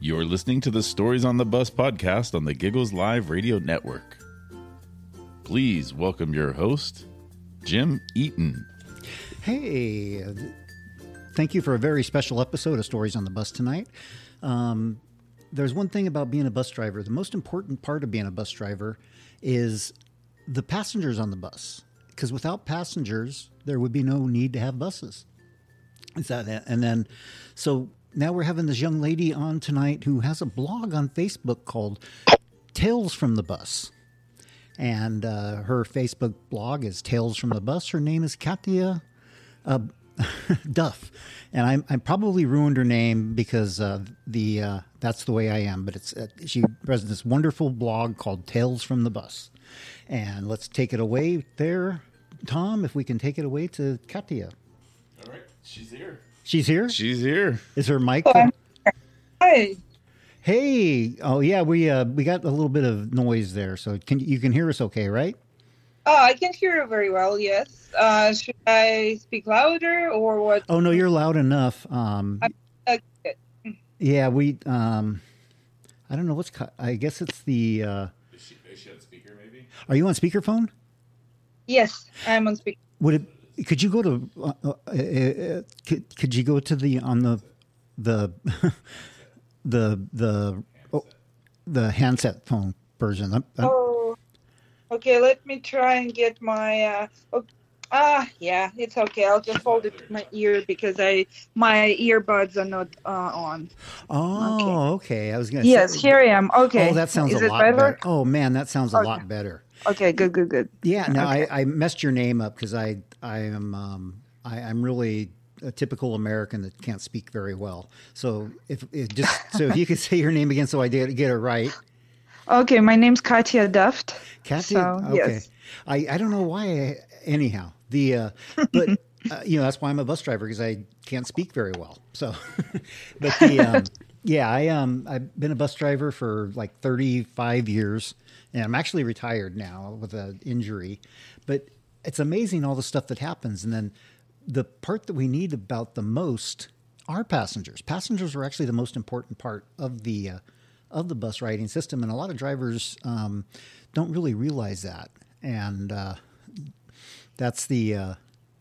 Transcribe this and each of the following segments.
You're listening to the Stories on the Bus podcast on the Giggles Live Radio Network. Please welcome your host, Jim Eaton. Hey, thank you for a very special episode of Stories on the Bus tonight. Um, there's one thing about being a bus driver. The most important part of being a bus driver is the passengers on the bus. Because without passengers, there would be no need to have buses. Is that and then so now we're having this young lady on tonight who has a blog on Facebook called Tales from the Bus. And uh, her Facebook blog is Tales from the Bus. Her name is Katya uh, Duff. And I, I probably ruined her name because uh, the uh, that's the way I am. But it's uh, she has this wonderful blog called Tales from the Bus. And let's take it away there, Tom. If we can take it away to Katya. All right, she's here. She's here. She's here. Is her mic? Hi. Hey. Oh yeah, we uh we got a little bit of noise there, so can you can hear us okay, right? Oh, I can hear you very well. Yes. Uh, should I speak louder or what? Oh no, you're loud enough. Um, Okay. yeah, we um, I don't know what's. co- I guess it's the. Uh, Is she, is she on speaker, maybe? are you on speakerphone? Yes, I'm on speaker. Would it? Could you go to? Uh, uh, uh, could, could you go to the on the the the the oh, the handset phone version? Oh, okay. Let me try and get my. Uh, ah, yeah, it's okay. I'll just hold it to my ear because I my earbuds are not uh, on. oh, okay. I was gonna. Yes, say, here I am. Okay. Oh, that sounds Is a lot better? better? Oh man, that sounds a lot better. Okay. Good. Good. Good. Yeah, no, Okay. I, I messed your name up because I I am um, I, I'm really a typical American that can't speak very well. So if, if just so if you could say your name again, so I did get it right, Okay. My name's Katya Duft. Kathy. So, okay, yes. I I don't know why. I, anyhow, the uh, but uh, you know that's why I'm a bus driver because I can't speak very well. So, but the um, yeah, I um I've been a bus driver for like 35 years, and I'm actually retired now with an injury. But it's amazing all the stuff that happens, and then the part that we need about the most are passengers. Passengers are actually the most important part of the uh, of the bus riding system, and a lot of drivers um, don't really realize that, and uh, that's the uh,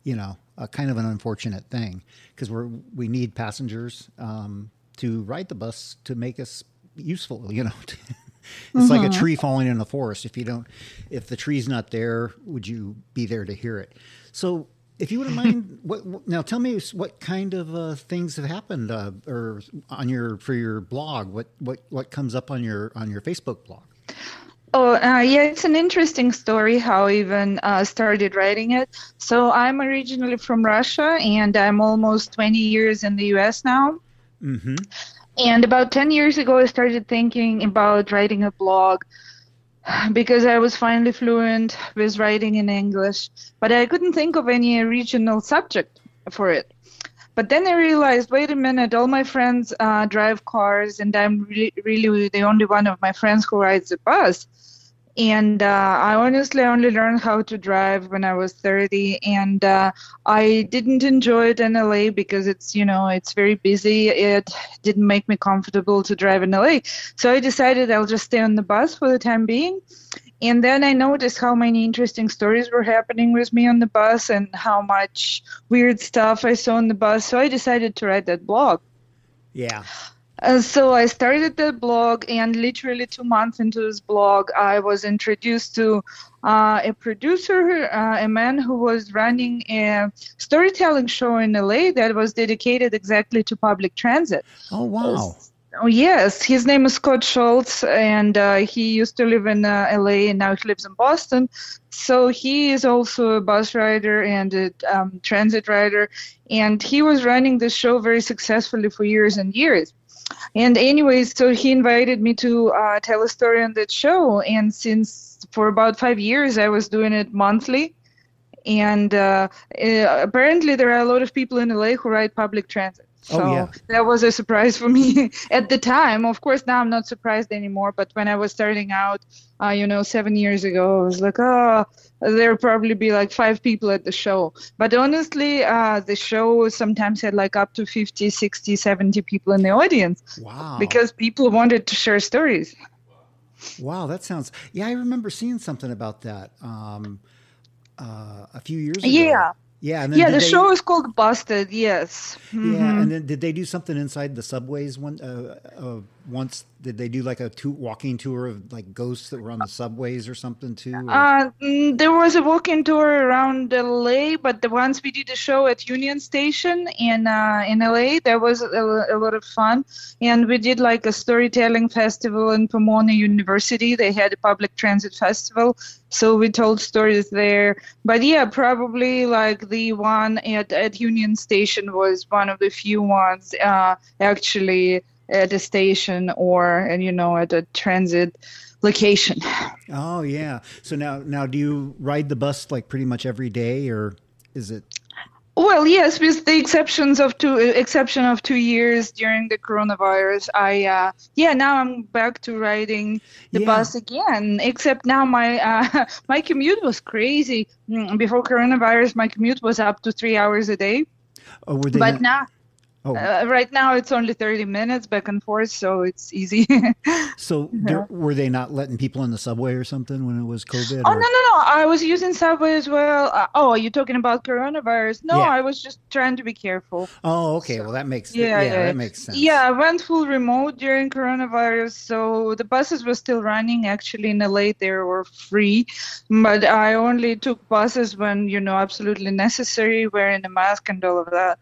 you know a kind of an unfortunate thing because we're we need passengers um, to ride the bus to make us useful. You know, it's like a tree falling in the forest. If you don't, if the tree's not there, would you be there to hear it? So. If you wouldn't mind, what, what- now tell me what kind of uh, things have happened, uh, or on your for your blog. What what what comes up on your on your Facebook blog? Oh, uh, yeah, it's an interesting story how I even uh, started writing it. So I'm originally from Russia and I'm almost 20 years in the US now. Mm-hmm. And about 10 years ago, I started thinking about writing a blog because I was finally fluent with writing in English, but I couldn't think of any original subject for it. But then I realized, wait a minute, all my friends uh, drive cars, and I'm really, really the only one of my friends who rides a bus. And uh, I honestly only learned how to drive when I was 30, and uh, I didn't enjoy it in LA because it's, you know, it's very busy. It didn't make me comfortable to drive in LA. So I decided I'll just stay on the bus for the time being. And then I noticed how many interesting stories were happening with me on the bus and how much weird stuff I saw on the bus. So I decided to write that blog. Yeah. Uh, so I started the blog, and literally two months into this blog, I was introduced to uh, a producer, uh, a man who was running a storytelling show in LA that was dedicated exactly to public transit. Oh wow. Oh yes, his name is Scott Schultz, and uh, he used to live in uh, LA, and now he lives in Boston. So he is also a bus rider and a um, transit rider, and he was running the show very successfully for years and years. And anyways, so he invited me to uh, tell a story on that show, and since for about five years I was doing it monthly. And uh, uh, apparently, there are a lot of people in LA who ride public transit. So Oh, yeah. that was a surprise for me at the time. Of course, now I'm not surprised anymore. But when I was starting out, uh, you know, seven years ago, I was like, oh, there'll probably be like five people at the show. But honestly, uh, the show sometimes had like up to 50, 60, 70 people in the audience Wow. because people wanted to share stories. Wow, that sounds. Yeah, I remember seeing something about that um, uh, a few years ago. Yeah. Yeah, and then Yeah, the they- show is called Busted. Yes. Yeah, Mhm. and then did they do something inside the subways? One uh, uh, once did they do like a walking tour of like ghosts that were on the subways or something too? or- Uh, mm, there was a walking tour around LA, but the ones we did a show at Union Station in uh, in LA, that was a, a lot of fun. And we did like a storytelling festival in Pomona University. They had a public transit festival, so we told stories there. But yeah, probably like the one at, at Union Station was one of the few ones uh, actually at a station or and you know at a transit location. oh yeah. So now now do you ride the bus like pretty much every day, or is it? Well, yes, with the exceptions of two exception of two years during the coronavirus, I uh, yeah now I'm back to riding the Yeah. bus again. Except now my uh, my commute was crazy. Mm, Before coronavirus, my commute was up to three hours a day, Oh, were they? but not- now oh, uh, right now it's only 30 minutes back and forth, so it's easy. so there, were they not letting people in the subway or something when it was COVID? Oh or- no no no! I was using subway as well. Uh, oh, are you talking about coronavirus? No, Yeah. I was just trying to be careful. Oh, okay. Well, that makes Yeah, yeah, yeah. that makes sense. Yeah, I went full remote during coronavirus, so the buses were still running. Actually, in LA, they were free, but I only took buses when you know absolutely necessary, wearing a mask and all of that.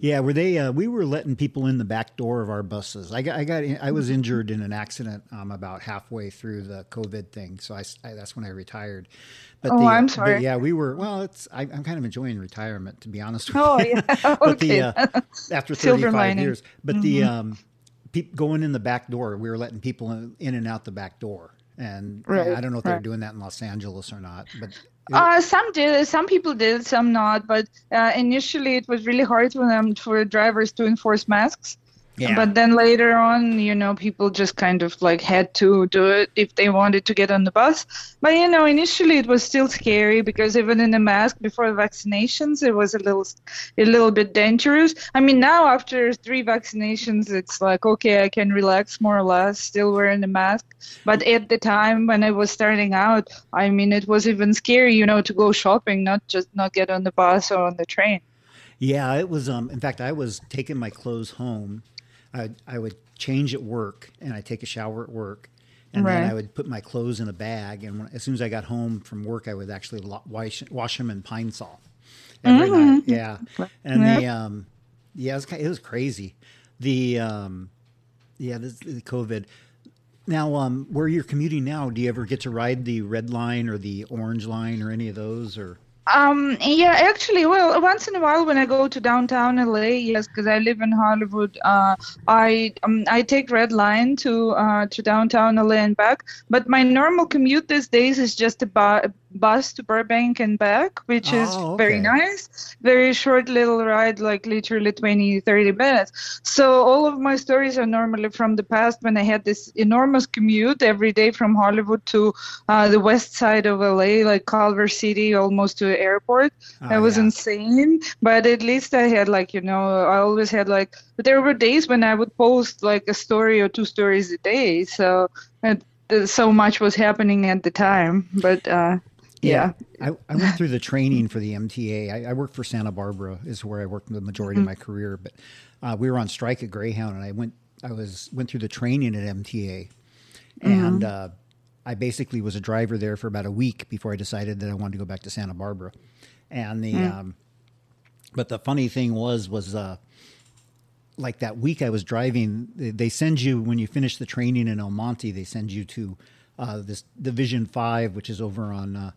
Yeah, were they? Uh, we were letting people in the back door of our buses. I got, I got, I was injured in an accident um, about halfway through the COVID thing, so I, I- that's when I retired. But Oh, the, I'm but sorry. yeah, we were. Well, it's. I, I'm kind of enjoying retirement, to be honest with you. Oh you. yeah, but okay. the uh, after Silver 35 lining. Mm-hmm. years, but the um, peop going in the back door, we were letting people in, in and out the back door, and Right, I don't know if they were right. doing that in Los Angeles or not, but. Uh, some did, some people did, some not. But uh, initially, it was really hard for them, for drivers to enforce masks. Yeah. But then later on, you know, people just kind of like had to do it if they wanted to get on the bus. But you know, initially it was still scary because even in a mask before the vaccinations, it was a little, a little bit dangerous. I mean, now after three vaccinations, it's like okay, I can relax more or less, still wearing a mask. But at the time when I was starting out, I mean, it was even scary, you know, to go shopping, not just not get on the bus or on the train. Yeah, it was. Um, in fact, I was taking my clothes home. I I would change at work, and I take a shower at work, and then I would put my clothes in a bag. And when, as soon as I got home from work, I would actually lo- wash wash them in Pine Sol every night. Yeah, and the um, yeah, it was, it was crazy. The um, yeah, this, the COVID. Now, um, where you're commuting now, do you ever get to ride the red line or the orange line or any of those? Or Um, yeah, actually, well, once in a while when I go to downtown LA, yes, because I live in Hollywood, uh, I um, I take Red Line to uh, to downtown LA and back. But my normal commute these days is just a bu- bus to Burbank and back, which is Oh, very nice. Very short little ride, like literally 20, 30 minutes. So all of my stories are normally from the past when I had this enormous commute every day from Hollywood to uh, the west side of LA, like Culver City, almost to the airport. Oh, that was yeah. insane. But at least I had like, you know, I always had like, but there were days when I would post like a story or two stories a day. So it, uh, so much was happening at the time. But uh, yeah. I, I went through the training for the MTA. I, I worked for Santa Barbara, is where I worked the majority Mm-hmm. of my career. But uh, we were on strike at Greyhound, and I went. I was went through the training at MTA, and Mm-hmm. uh, I basically was a driver there for about a week before I decided that I wanted to go back to Santa Barbara. And the, Mm. um, but the funny thing was, was uh, like that week I was driving, they- they send you when you finish the training in El Monte, they send you to uh, this Division Five, which is over on, uh,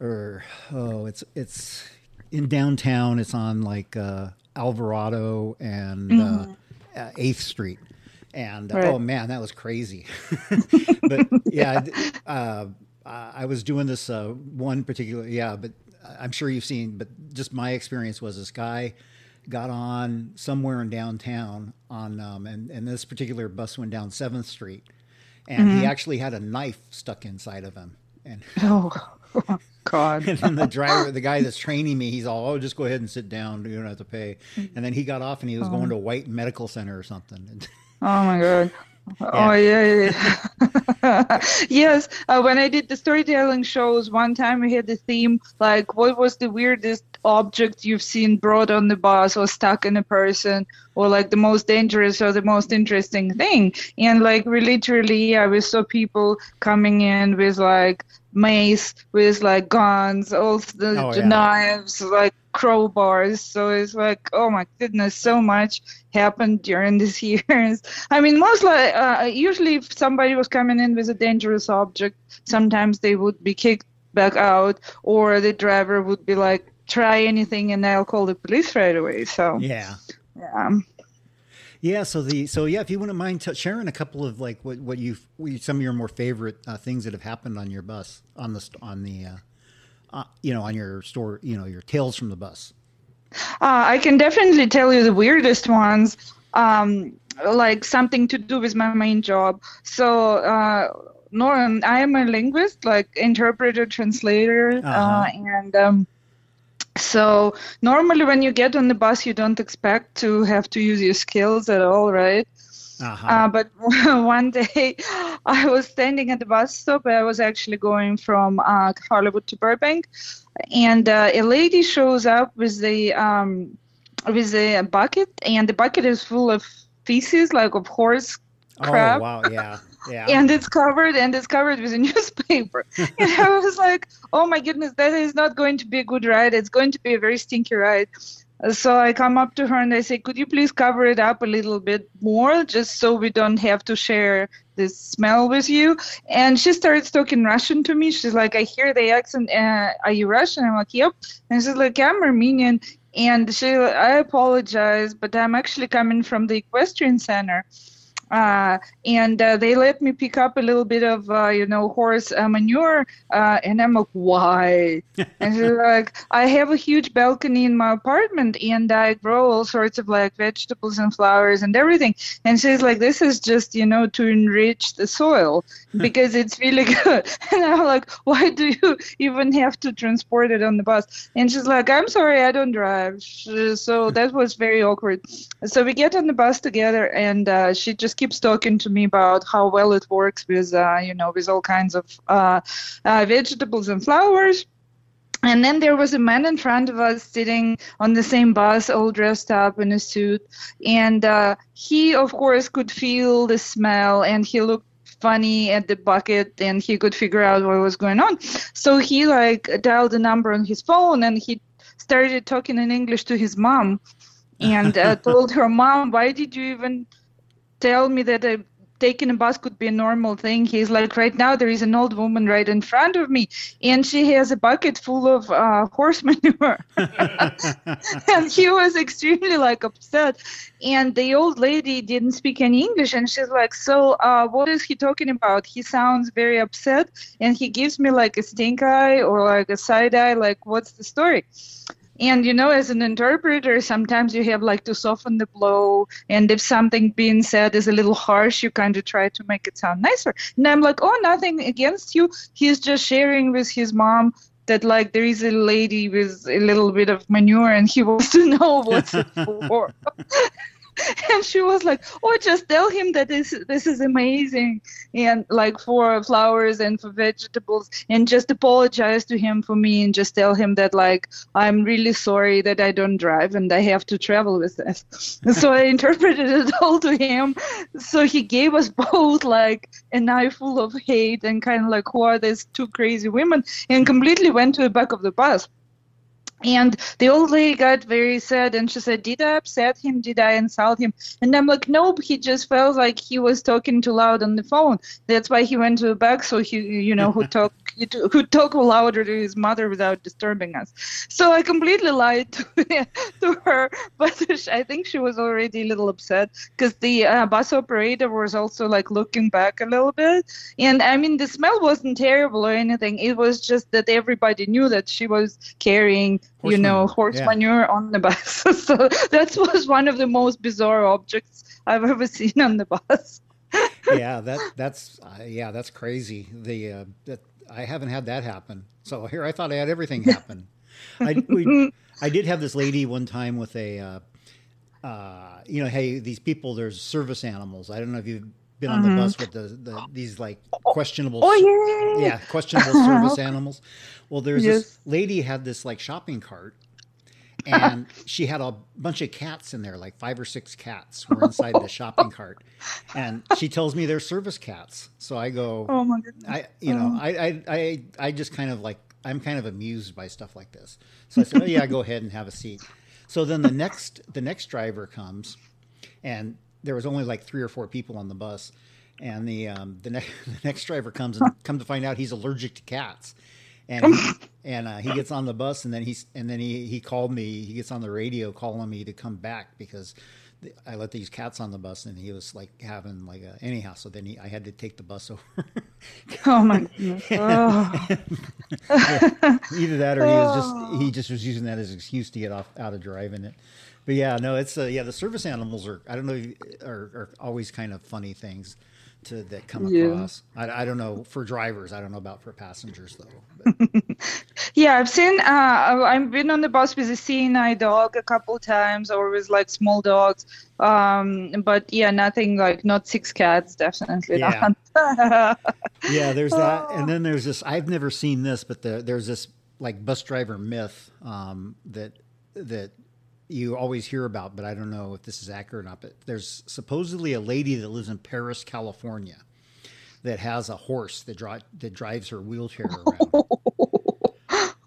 or oh, it's it's in downtown. It's on like uh, Alvarado and uh, uh, Eighth Street, and Right. oh man, that was crazy. but yeah, uh, I was doing this uh, one particular yeah, but I'm sure you've seen. But just my experience was this guy got on somewhere in downtown on, um, and and this particular bus went down Seventh Street, and he actually had a knife stuck inside of him, and Oh, God. and then the driver, the guy that's training me, he's all, "Oh, just go ahead and sit down. You don't have to pay." And then he got off, and he was going to White Medical Center or something. Oh my god. Oh yeah, yeah, yeah. yes. Uh, when I did the storytelling shows, one time we had the theme like, "What was the weirdest object you've seen brought on the bus or stuck in a person, or like the most dangerous or the most interesting thing?" And like, we literally, yeah, we saw people coming in with like mace, with like guns, all the Oh, yeah. knives, like crowbars. So it's like, oh my goodness, so much happened during these years. I mean, mostly, uh, usually if somebody was coming in with a dangerous object, sometimes they would be kicked back out, or the driver would be like, try anything, and I'll call the police right away. So yeah, yeah. yeah. So the so yeah, if you wouldn't mind t- sharing a couple of like what what you some of your more favorite uh, things that have happened on your bus on the on the uh, uh, you know on your store you know your tales from the bus. Uh, I can definitely tell you the weirdest ones, um, like something to do with my main job. So, uh, Norm, I am a linguist, like interpreter, translator, uh Uh-huh. and um, so normally when you get on the bus, you don't expect to have to use your skills at all, right? Uh-huh. Uh, but one day I was standing at the bus stop. I was actually going from uh, Hollywood to Burbank, and uh, a lady shows up with the um, with a bucket, and the bucket is full of feces, like of horse crap Oh wow, yeah, and it's covered and it's covered with a newspaper. And i was like oh my goodness that is not going to be a good ride. It's going to be a very stinky ride. Uh, so i come up to her and i say could you please cover it up a little bit more just so we don't have to share this smell with you? And she starts talking russian to me. She's like i hear the accent uh, are you russian? I'm like yep. And she's like i'm armenian. And she i apologize but i'm actually coming from the equestrian center uh, and uh, they let me pick up a little bit of uh, you know horse uh, manure uh, and i'm like why? And she's like i have a huge balcony in my apartment and i grow all sorts of like vegetables and flowers and everything. And she's like this is just you know to enrich the soil because it's really good. And i'm like why do you even have to transport it on the bus? And she's like i'm sorry i don't drive. So that was very awkward. So we get on the bus together and uh, she just keeps talking to me about how well it works with uh, you know with all kinds of uh, uh, vegetables and flowers and then there was a man in front of us sitting on the same bus, all dressed up in a suit. And uh, he, of course, could feel the smell and he looked funny at the bucket and he could figure out what was going on. So he like dialed a number on his phone and he started talking in English to his mom and uh, told her mom, why did you even tell me that taking a bus could be a normal thing. He's like, right now there is an old woman right in front of me, and she has a bucket full of uh, horse manure. and he was extremely like upset. And the old lady didn't speak any English, and she's like, so uh, what is he talking about? He sounds very upset, and he gives me like a stink eye or like a side eye. Like, what's the story? And you know, as an interpreter, sometimes you have like to soften the blow. And if something being said is a little harsh, you kind of try to make it sound nicer. And I'm like, oh, nothing against you. He's just sharing with his mom that like there is a lady with a little bit of manure and he wants to know what's it for. and she was like, "Oh, just tell him that this this is amazing, and like for flowers and for vegetables, and just apologize to him for me, and just tell him that like I'm really sorry that I don't drive and I have to travel with this." so I interpreted it all to him. So he gave us both like an eye full of hate and kind of like, "Who are these two crazy women?" and completely went to the back of the bus. And the old lady got very sad and she said, Did I upset him? Did I insult him? And I'm like, Nope, he just felt like he was talking too loud on the phone. That's why he went to the back so he, you know, who talk who talk louder to his mother without disturbing us. So I completely lied to, to her, but I think she was already a little upset because the uh, bus operator was also like looking back a little bit. And I mean, the smell wasn't terrible or anything. It was just that everybody knew that she was carrying, horse you know, manure. horse yeah. manure on the bus. so that was one of the most bizarre objects I've ever seen on the bus. yeah, that that's uh, yeah, that's crazy. The uh, that I haven't had that happen. So here I thought I had everything happen. I we, I did have this lady one time with a uh, uh, you know, hey, these people there's service animals. I don't know if you've been on mm-hmm. the bus with the, the these like questionable oh, yeah. yeah questionable service animals. Well, there's yes. this lady had this like shopping cart and she had a bunch of cats in there, like five or six cats were inside the shopping cart. And she tells me they're service cats. So I go, Oh my goodness. I, you know, oh. I, I, I, I just kind of like, I'm kind of amused by stuff like this. So I said, Oh yeah, go ahead and have a seat. So then the next, the next driver comes and there was only like three or four people on the bus. And the, um, the, ne- the next driver comes and come to find out he's allergic to cats and he, and uh, he gets on the bus and then he's and then he he called me he gets on the radio calling me to come back because I let these cats on the bus and he was like having like a anyhow so then he, I had to take the bus over. Oh my goodness. Oh. yeah, either that or he was just he just was using that as an excuse to get off out of driving it. But yeah no it's uh, yeah the service animals are I don't know are, are always kind of funny things to that come yeah. across. I, I, don't know for drivers. I don't know about for passengers though. yeah, I've seen. Uh, I've been on the bus with a seeing-eye dog a couple times, or with like small dogs. Um, but yeah, nothing like not six cats. Definitely yeah. not. yeah, there's that, and then there's this. I've never seen this, but the, there's this like bus driver myth um, that that you always hear about, but I don't know if this is accurate or not. But there's supposedly a lady that lives in Perris, California, that has a horse that, dri- that drives her wheelchair around.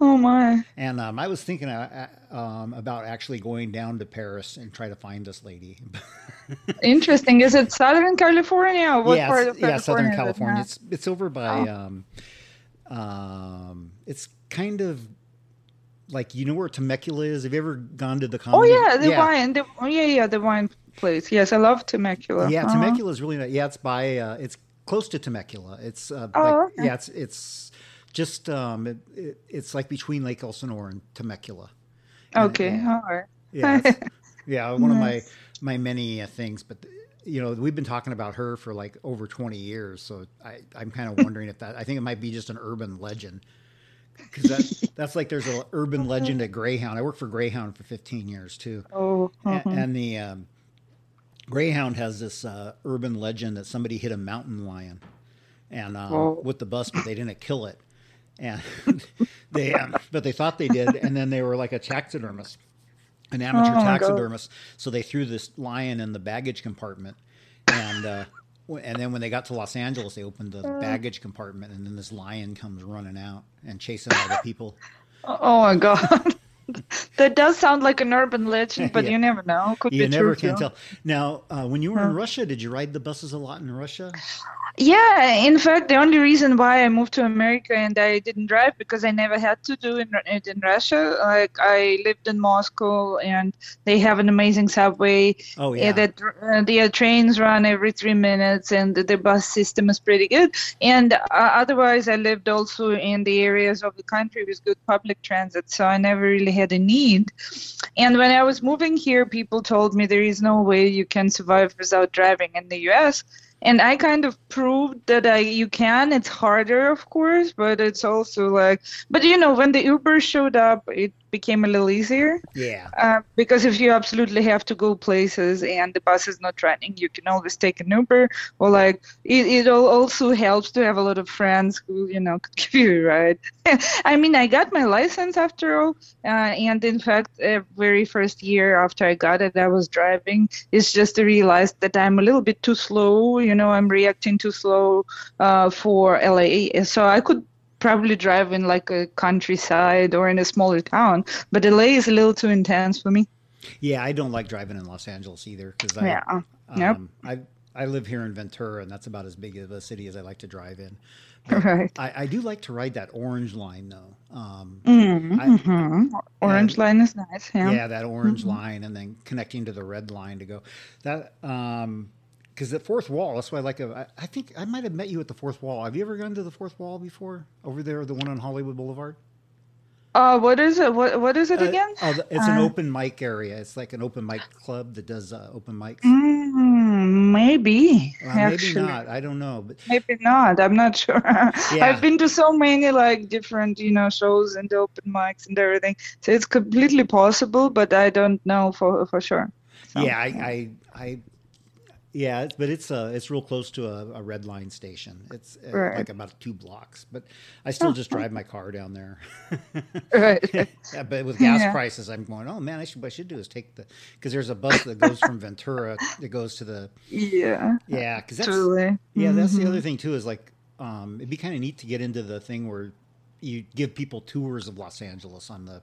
oh my! And um, I was thinking uh, uh, um, about actually going down to Perris and try to find this lady. Interesting. Is it Southern California? What yeah, part of California yeah, Southern California. It's it's over by. Oh. Um, um, it's kind of like you know where Temecula is? Have you ever gone to the comedy? Oh yeah, the yeah. wine. The, oh yeah, yeah, the wine place. Yes, I love Temecula. Yeah, uh-huh. Temecula is really nice. Yeah, it's by uh, it's close to Temecula. It's uh, oh, like, okay. yeah, it's it's just um, it, it, it's like between Lake Elsinore and Temecula. Okay, and, all right. Yeah, yeah, one nice. of my my many uh, things, but you know we've been talking about her for like over 20 years so I, i'm kind of wondering if that i think it might be just an urban legend because that, that's like there's an urban legend at Greyhound. I worked for Greyhound for 15 years too. Oh, uh-huh. and, and, the um, Greyhound has this uh, urban legend that somebody hit a mountain lion, and um, oh. with the bus, but they didn't kill it, and they um, but they thought they did, and then they were like a taxidermist, an amateur oh, taxidermist, so they threw this lion in the baggage compartment, and. Uh, and then when they got to Los Angeles, they opened the uh. baggage compartment, and then this lion comes running out and chasing all the people. Oh my god, that does sound like an urban legend, but yeah. you never know. Could you never can tell. Now, uh, when you were in Russia, did you ride the buses a lot in Russia? Yeah, in fact, the only reason why I moved to America and I didn't drive because I never had to do it in Russia. Like I lived in Moscow and they have an amazing subway. Oh yeah. That uh, the trains run every three minutes and the, the bus system is pretty good. And uh, otherwise, I lived also in the areas of the country with good public transit, so I never really had a need. And when I was moving here, people told me there is no way you can survive without driving in the U.S and I kind of proved that I you can. It's harder, of course, but it's also like, but you know, when the Uber showed up, it became a little easier. Yeah. Uh, because if you absolutely have to go places and the bus is not running, you can always take an Uber. Or like it, it also helps to have a lot of friends who you know could give you a ride. I mean, I got my license after all, uh, and in fact, uh, very first year after I got it, I was driving. It's just to realize that I'm a little bit too slow. You know, I'm reacting too slow uh, for LA, so I could probably drive in like a countryside or in a smaller town, but LA is a little too intense for me. Yeah, I don't like driving in Los Angeles either because I, yeah. um, yep. I I live here in Ventura, and that's about as big of a city as I like to drive in. But Right. I, I do like to ride that orange line though. Um, Mm, I- mhm. Orange line is nice. Yeah. yeah. that orange Mm-hmm. line, and then connecting to the red line to go. That um, because the fourth wall. That's why I like. A, I, I think I might have met you at the fourth wall. Have you ever gone to the fourth wall before? Over there, the one on Hollywood Boulevard. Uh, what is it? What What is it Uh, again? oh, the- it's an Uh, open mic area. It's like an open mic club that does uh, open mics. Mm, maybe. Well, maybe actually. not. I don't know, but Maybe not. I'm not sure. Yeah. I've been to so many like different, you know, shows and open mics and everything. So it's completely possible, but I don't know for for sure. So, yeah, I, I, I, yeah, but it's uh, it's real close to a, a red line station. It's uh, Right. like about two blocks, but I still just drive my car down there. Right. yeah, but with gas Yeah. prices, I'm going. Oh man, I should what I should do is take the because there's a bus that goes from Ventura that goes to the yeah. yeah because that's yeah that's the Mhm. other thing too is like um, it'd be kind of neat to get into the thing where you give people tours of Los Angeles on the.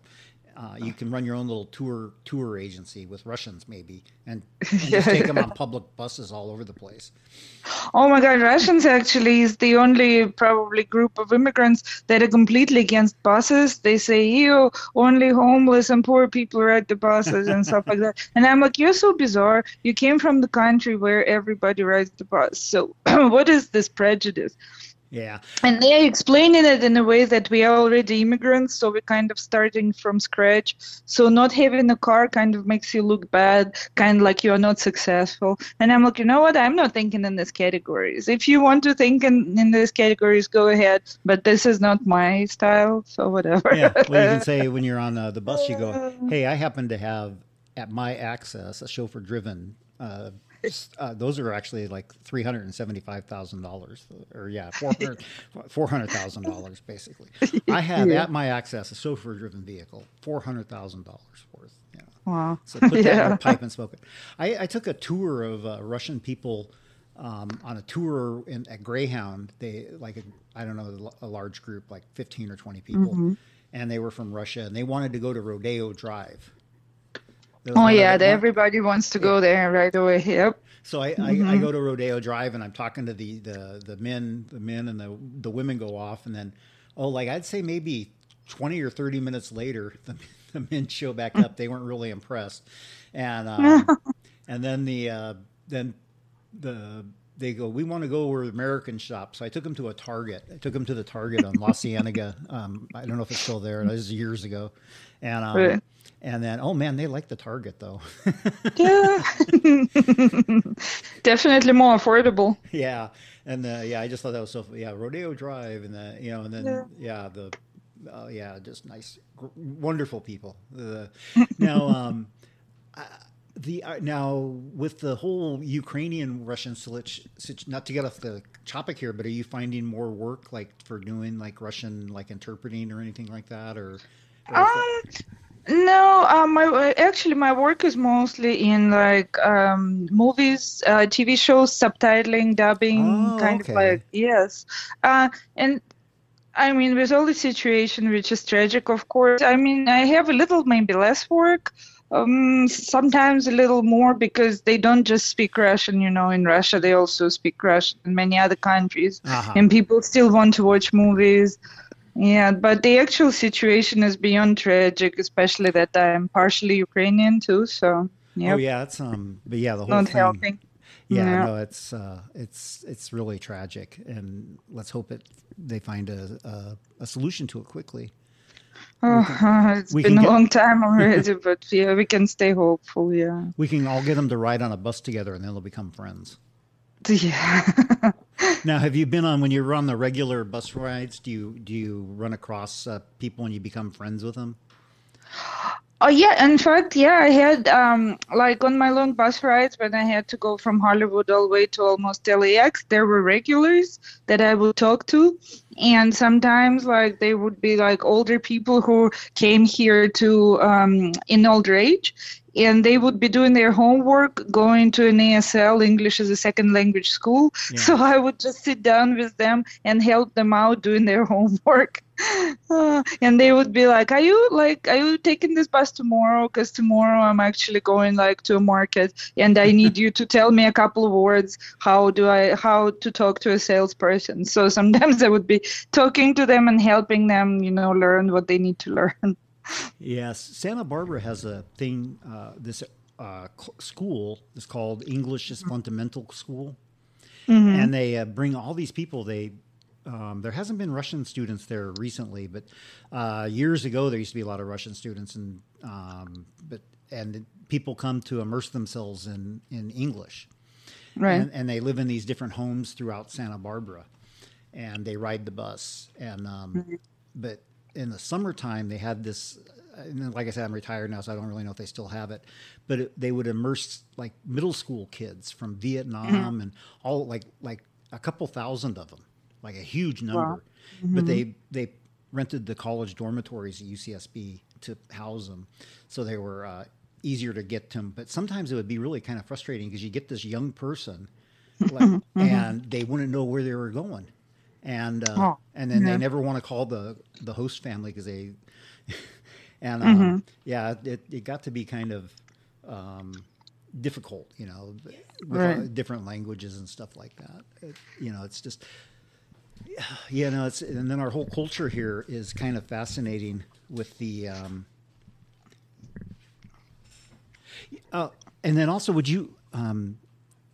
Uh, you can run your own little tour tour agency with Russians maybe, and, and just take them on public buses all over the place. Oh my God, Russians actually is the only probably group of immigrants that are completely against buses. They say, "You only homeless and poor people ride the buses and stuff like that." And I'm like, "You're so bizarre. You came from the country where everybody rides the bus. So what is this prejudice?" Yeah, And they're explaining it in a way that we are already immigrants, so we're kind of starting from scratch. So not having a car kind of makes you look bad, kind of like you're not successful. And I'm like, you know what? I'm not thinking in these categories. If you want to think in, in these categories, go ahead. But this is not my style, so whatever. yeah. Well, you can say when you're on uh, the bus, you go, "Hey, I happen to have at my access a chauffeur-driven." Uh, s- uh, those are actually like three hundred and seventy-five thousand dollars, or yeah, four hundred thousand dollars basically. I have Yeah. at my access a chauffeur-driven vehicle, four hundred thousand dollars worth. Yeah. Wow. So put that in your pipe and smoke it. I, I took a tour of uh, Russian people um, on a tour in, at Greyhound. They like a, I don't know a large group, like fifteen or twenty people, Mm-hmm. and they were from Russia, and they wanted to go to Rodeo Drive. Oh yeah, everybody wants to go there right away. Yep. so I, Mm-hmm. I, I go to Rodeo Drive and I'm talking to the, the, the men, the men and the, the women go off and then, oh, like I'd say maybe 20 or 30 minutes later, the, the men show back up. They weren't really impressed. And, um, and then the, uh, then the, they go, we want to go where American shop. So I took them to a Target. I took them to the Target on La Cienega. Um, I don't know if it's still there. It was years ago. And, um, Right. and then, oh man, they like the Target though. Yeah. Definitely more affordable. yeah and uh, yeah i just thought that was so yeah rodeo drive and the you know and then yeah, Yeah. the uh, yeah just nice gr- wonderful people now um uh, the uh, now with the whole ukrainian russian situ- not to get off the topic here but are you finding more work like for doing like russian like interpreting or anything like that or, or Um, no, uh, my actually my work is mostly in like um, movies, uh, TV shows, subtitling, dubbing, Oh, kind okay. of like yes. Uh, and I mean, with all the situation, which is tragic, of course. I mean, I have a little, maybe less work. Um, sometimes a little more because they don't just speak Russian. You know, in Russia they also speak Russian in many other countries, Uh-huh. and people still want to watch movies. Yeah, but the actual situation is beyond tragic, especially that I'm partially Ukrainian too. So yeah, oh yeah it's um but yeah the whole not thing helping. Yeah, Yeah. no, it's uh, it's it's really tragic, and let's hope it they find a a, a solution to it quickly. Oh, it's we been a get- long time already, but yeah, we can stay hopeful. Yeah, We can all get them to ride on a bus together, and then they'll become friends. yeah. Now, have you been on when you're on the regular bus rides? Do you do you run across uh, people and you become friends with them? Oh yeah, in fact, yeah, I had um like on my long bus rides when I had to go from Hollywood all the way to almost LAX, there were regulars that I would talk to, and sometimes like they would be like older people who came here to um in older age, and they would be doing their homework, going to an ESL, English as a second language school. Yeah. So I would just sit down with them and help them out doing their homework. Uh, and they would be like, "Are you like, are you taking this bus tomorrow? Because tomorrow I'm actually going like to a market, and I need you to tell me a couple of words. How do I, how to talk to a salesperson?" So sometimes I would be talking to them and helping them, you know, learn what they need to learn. Yes, Santa Barbara has a thing. Uh, this uh, school is called English is Fundamental School, and they uh, bring all these people. They um, there hasn't been Russian students there recently, but uh, years ago there used to be a lot of Russian students, and um, but and people come to immerse themselves in in English, Right. and, and they live in these different homes throughout Santa Barbara, and they ride the bus. And um, but in the summertime, they had this. And like I said, I'm retired now, so I don't really know if they still have it. But it, they would immerse like middle school kids from Vietnam and all like like a couple thousand of them, like a huge number. But they they rented the college dormitories at UCSB to house them, so they were uh, easier to get to them. But sometimes it would be really kind of frustrating because you get this young person, like, and they wouldn't know where they were going, and uh, Oh, and then yeah. they never want to call the the host family because they, and um, yeah, it it got to be kind of. Um, difficult you know with Right. different languages and stuff like that It- you know it's just yeah, no, it's and then our whole culture here is kind of fascinating with the. Um, uh, and then also, would you um,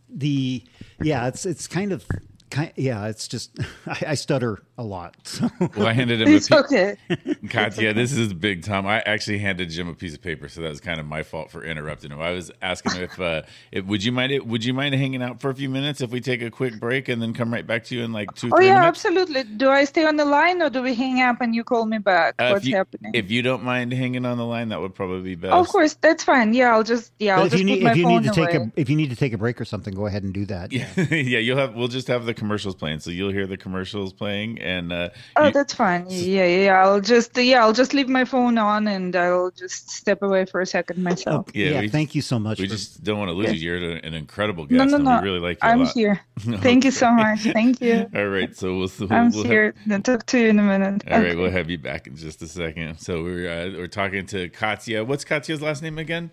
the yeah, it's it's kind of kind yeah, it's just I, I stutter a lot. So Well, I handed him a It's piece. okay. Katya, this is big time. I actually handed Jim a piece of paper, so that was kind of my fault for interrupting him. I was asking him if, uh, if would you mind it? would you mind hanging out for a few minutes if we take a quick break and then come right back to you in like two Oh three yeah, minutes? absolutely. Do I stay on the line or do we hang up and you call me back? Uh, What's if you, happening? If you don't mind hanging on the line, that would probably be best. of course, that's fine. Yeah, I'll just yeah, I'll if just you need put my if you phone need to take a if you need to take a break or something, go ahead and do that. Yeah, yeah. You'll have. We'll just have the commercials playing, so you'll hear the commercials playing, and uh, Oh, you- that's fine. Yeah, yeah, yeah. I'll just yeah, I'll just leave my phone on and I'll just step away for a second myself. Yeah, Yeah, we- thank you so much. we for- just don't want to lose Yeah. you. You're an incredible guest, No, no, and no. we really like you a I'm lot. here. Thank you so much. Thank you. All right, so we'll. we'll I'm we'll have- here. I'll talk to you in a minute. All right, Okay. we'll have you back in just a second. So we're uh, we're talking to Katya. What's Katya's last name again?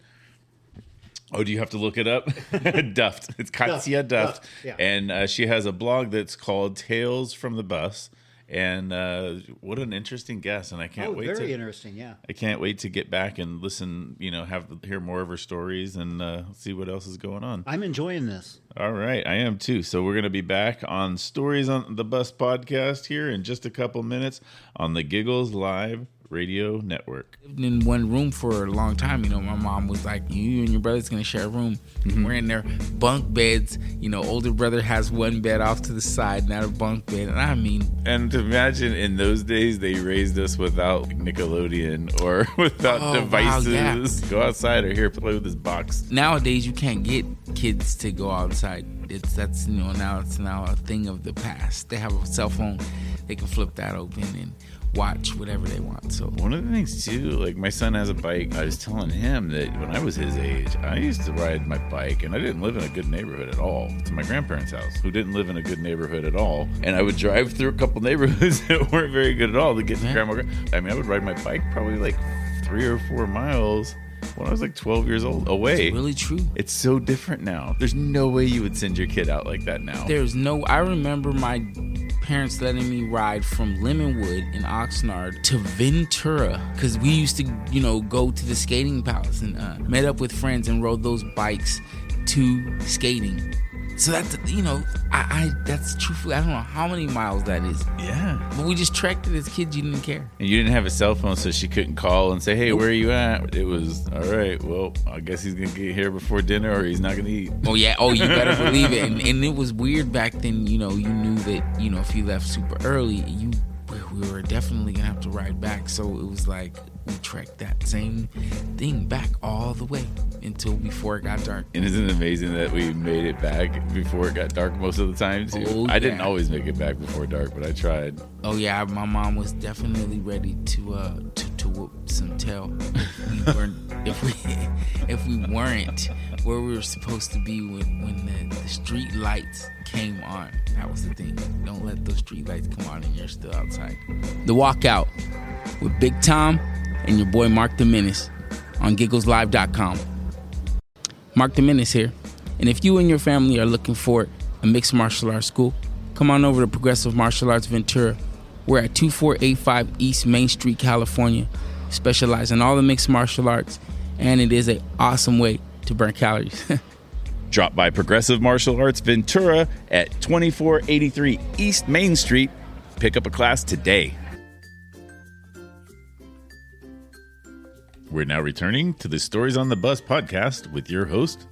Oh, do you have to look it up? Duft. It's Katya Duft, Duft, yeah. and uh, she has a blog that's called Tales from the Bus. And uh, what an interesting guest! And I can't oh, wait very to interesting. Yeah. I can't wait to get back and listen. You know, have hear more of her stories and uh, see what else is going on. I'm enjoying this. All right, I am too. So we're going to be back on Stories on the Bus podcast here in just a couple minutes on the Giggles Live Radio Network. in one room for a long time. You know, my mom was like, "You and your brother's gonna share a room." Mm-hmm. We're in their bunk beds. You know, older brother has one bed off to the side, not a bunk bed. And I mean, And to imagine in those days they raised us without Nickelodeon or without Oh, wow, devices. Go outside or here play with this box. nowadays you can't get kids to go outside. It's that's you know now it's now a thing of the past. They have a cell phone, they can flip that open and watch whatever they want. So One of the things too, like my son has a bike. I was telling him that when I was his age, I used to ride my bike, and I didn't live in a good neighborhood at all. To my grandparents' house, who didn't live in a good neighborhood at all, and I would drive through a couple neighborhoods that weren't very good at all to get to Yeah. grandma. I mean, I would ride my bike probably like three or four miles when I was like 12 years old away. it's really true. It's so different now. There's no way you would send your kid out like that now. There's no. I remember my parents letting me ride from Lemonwood in Oxnard to Ventura because we used to, you know, go to the skating palace and uh, met up with friends and rode those bikes to skating. So that's you know, I, I that's truthfully I don't know how many miles that is, yeah. but we just trekked it as kids. You didn't care. And you didn't have a cell phone, so she couldn't call and say, "Hey, where are you at?" It was all right. Well, I guess he's gonna get here before dinner, or he's not gonna eat. Oh yeah, oh you better believe it. And, and it was weird back then. You know, you knew that you know if you left super early, you we were definitely gonna have to ride back. So it was like we trekked that same thing back all the way until before it got dark. And isn't it amazing that we made it back before it got dark most of the time too? Oh, I didn't always make it back before dark, but I tried. Oh yeah, my mom was definitely ready to uh to to whoop some tail if we weren't if we if we weren't where we were supposed to be when when the, the street lights came on. That was the thing. Don't let those street lights come on and you're still outside. The walkout with Big Tom and your boy Mark the Menace on giggleslive.com. Mark Menace here. And if you and your family are looking for a mixed martial arts school, come on over to Progressive Martial Arts Ventura. We're at 2485 East Main Street, California. Specialize in all the mixed martial arts, and it is an awesome way to burn calories. Drop by Progressive Martial Arts Ventura at 2483 East Main Street. Pick up a class today. We're now returning to the Stories on the Bus podcast with your host,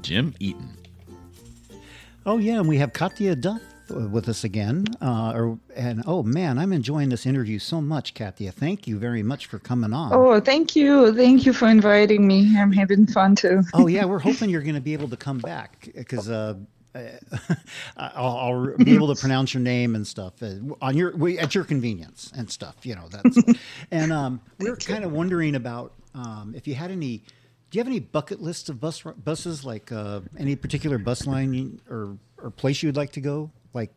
Jim Eaton. Oh yeah, and we have Katya Duff with us again. Uh, or, and oh man, I'm enjoying this interview so much, Katya. Thank you very much for coming on. Oh, thank you, thank you for inviting me. I'm having fun too. oh yeah, we're hoping you're going to be able to come back because. Uh, I'll, I'll, be able to pronounce your name and stuff uh, on your at your convenience and stuff. You know that's. and um, we are kind of wondering about um, if you had any. Do you have any bucket lists of bus buses, like uh, any particular bus line or or place you'd like to go? Like,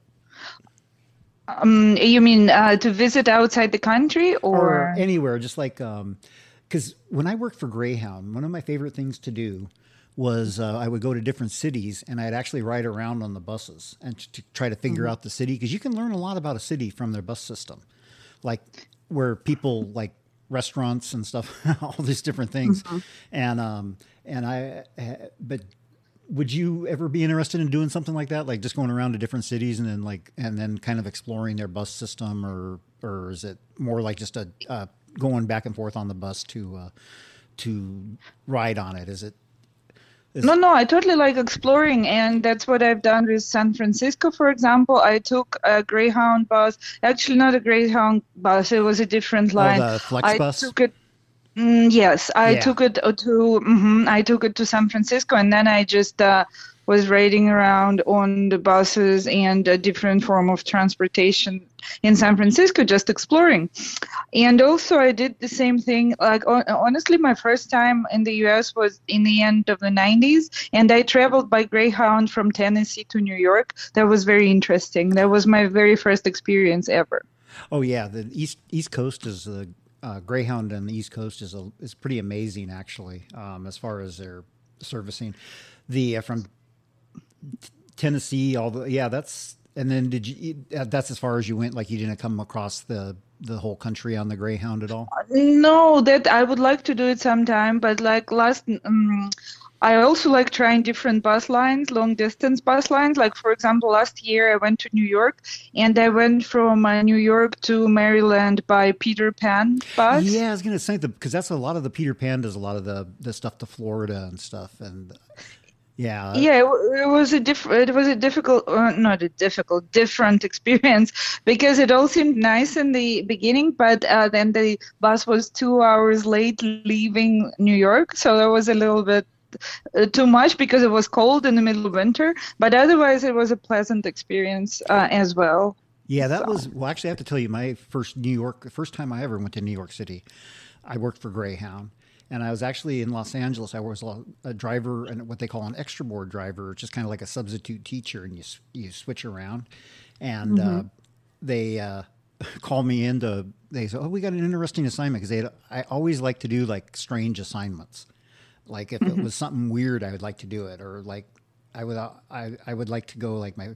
um, you mean uh, to visit outside the country or, or anywhere? Just like, because um, when I worked for Greyhound, one of my favorite things to do was uh, I would go to different cities and I'd actually ride around on the buses and to try to figure mm-hmm. out the city because you can learn a lot about a city from their bus system, like where people like restaurants and stuff, all these different things, mm-hmm. and um and I but would you ever be interested in doing something like that? Like just going around to different cities and then like and then kind of exploring their bus system or or is it more like just a uh, going back and forth on the bus to uh, to ride on it? Is it is no, no, I totally like exploring, and that's what I've done with San Francisco, for example. I took a Greyhound bus, actually not a Greyhound bus, it was a different line. Oh, the Flex I bus? took it Mm, yes, I yeah. took it to mm-hmm, I took it to San Francisco, and then I just uh, was riding around on the buses and a different form of transportation in San Francisco, just exploring. And also, I did the same thing. Like honestly, my first time in the U.S. was in the end of the '90s, and I traveled by Greyhound from Tennessee to New York. That was very interesting. That was my very first experience ever. Oh yeah, the East East Coast is a uh, Greyhound on the East Coast is a, is pretty amazing actually um, as far as their servicing. The uh, from Tennessee, all the yeah, that's and then did you? Uh, that's as far as you went. Like you didn't come across the the whole country on the Greyhound at all. No, that I would like to do it sometime, but like last. Um, I also like trying different bus lines, long distance bus lines. Like, for example, last year I went to New York and I went from uh, New York to Maryland by Peter Pan bus. Yeah, I was going to say, because that's a lot of the Peter Pan does a lot of the, the stuff to Florida and stuff. And yeah. Yeah, it, it was a different. It was a difficult, uh, not a difficult, different experience because it all seemed nice in the beginning, but uh, then the bus was two hours late leaving New York, so that was a little bit uh, too much because it was cold in the middle of winter. But otherwise, it was a pleasant experience uh, as well. Yeah, that so. was well. Actually, I have to tell you, my first New York, the first time I ever went to New York City, I worked for Greyhound, and I was actually in Los Angeles. I was a driver and what they call an extra board driver, just kind of like a substitute teacher, and you you switch around, and uh, mm-hmm. uh, they. Uh, call me in to they said oh we got an interesting assignment because i always like to do like strange assignments like if mm-hmm. it was something weird, I would like to do it, or like I would I I would like to go. Like my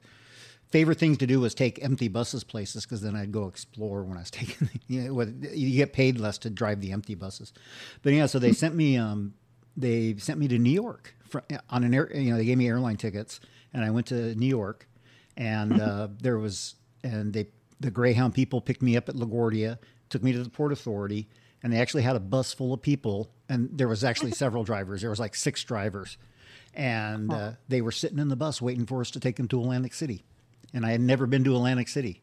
favorite things to do was take empty buses places because then I'd go explore when I was taking. you, know, you get paid less to drive the empty buses, but yeah. So they sent me um they sent me to New York for, on an air. You know they gave me airline tickets and I went to New York and uh, there was and they the Greyhound people picked me up at LaGuardia, took me to the Port Authority and they actually had a bus full of people, and there was actually several drivers. There was like six drivers, and uh, they were sitting in the bus waiting for us to take them to Atlantic City. And I had never been to Atlantic City,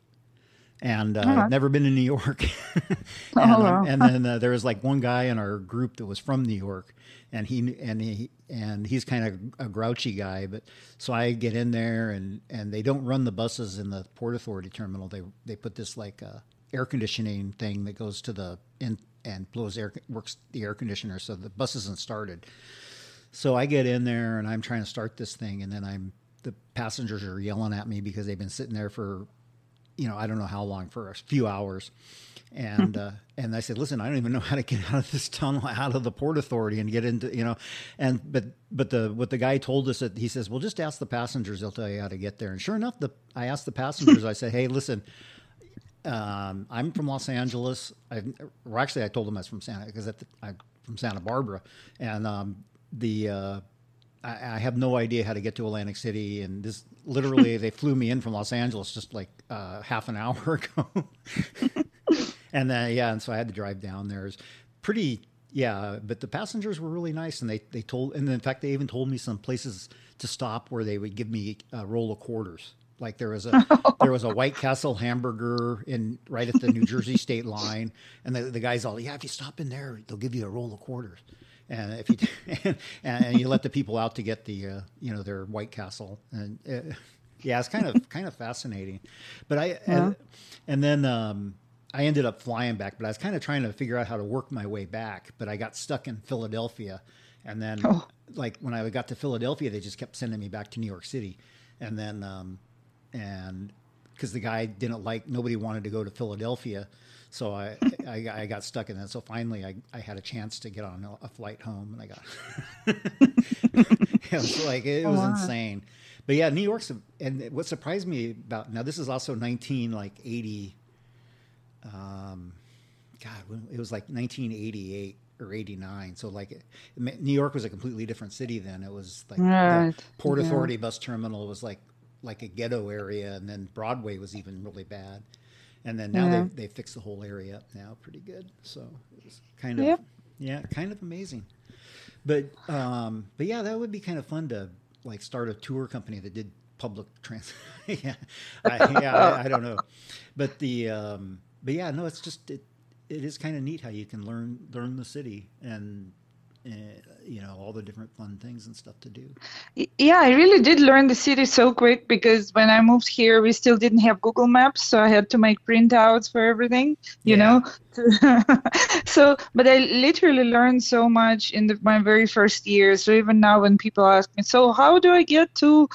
and uh, uh-huh. never been to New York. and, oh, wow. and, then uh, there was like one guy in our group that was from New York, and he and he and he's kind of a grouchy guy. But so I get in there, and and they don't run the buses in the Port Authority terminal. They they put this like uh, air conditioning thing that goes to the in and blows air works the air conditioner, so the bus isn't started. So I get in there and I'm trying to start this thing, and then I'm the passengers are yelling at me because they've been sitting there for, you know, I don't know how long for a few hours, and uh, and I said, listen, I don't even know how to get out of this tunnel, out of the port authority, and get into, you know, and but but the what the guy told us that he says, well, just ask the passengers, they'll tell you how to get there. And sure enough, the I asked the passengers, I said, hey, listen. Um, I'm from Los Angeles. I, or actually, I told them I was from Santa because I'm from Santa Barbara, and um, the uh, I, I, have no idea how to get to Atlantic City, and this literally they flew me in from Los Angeles just like uh, half an hour ago, and then yeah, and so I had to drive down there. It's pretty yeah, but the passengers were really nice, and they they told, and in fact they even told me some places to stop where they would give me a roll of quarters. Like there was a there was a White Castle hamburger in right at the New Jersey state line, and the, the guys all yeah, if you stop in there, they'll give you a roll of quarters, and if you and, and you let the people out to get the uh, you know their White Castle, and uh, yeah, it's kind of kind of fascinating, but I yeah. and, and, then. Um, I ended up flying back, but I was kind of trying to figure out how to work my way back. But I got stuck in Philadelphia, and then oh. like when I got to Philadelphia, they just kept sending me back to New York City, and then um, and because the guy didn't like nobody wanted to go to Philadelphia, so I, I, I got stuck in that. So finally, I, I had a chance to get on a, flight home, and I got it was like it was wow. insane. But yeah, New York's and what surprised me about now this is also nineteen like eighty. Um, God, it was like nineteen eighty eight or 89 so like new york was a completely different city then it was like right. the port yeah. authority bus terminal was like like a ghetto area, and then Broadway was even really bad. And then now yeah. they they fixed the whole area up now pretty good. So it was kind of yep. yeah, kind of amazing. But um, but yeah, that would be kind of fun to like start a tour company that did public transit. yeah, I, yeah, I, I, don't know, but the um, but yeah, no, it's just it, it is kind of neat how you can learn learn the city and uh, you know all the different fun things and stuff to do. Yeah i really did learn the city so quick because when i moved here we still didn't have google maps so i had to make printouts for everything you yeah. know? So but i literally learned so much in the, my very first year. So even now when people ask me so how do i get to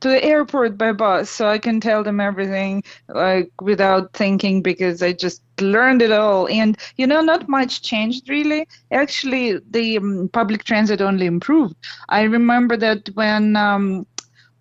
to the airport by bus so I can tell them everything like without thinking because I just learned it all. And you know not much changed really. Actually the um, public transit only improved. I remember that when um,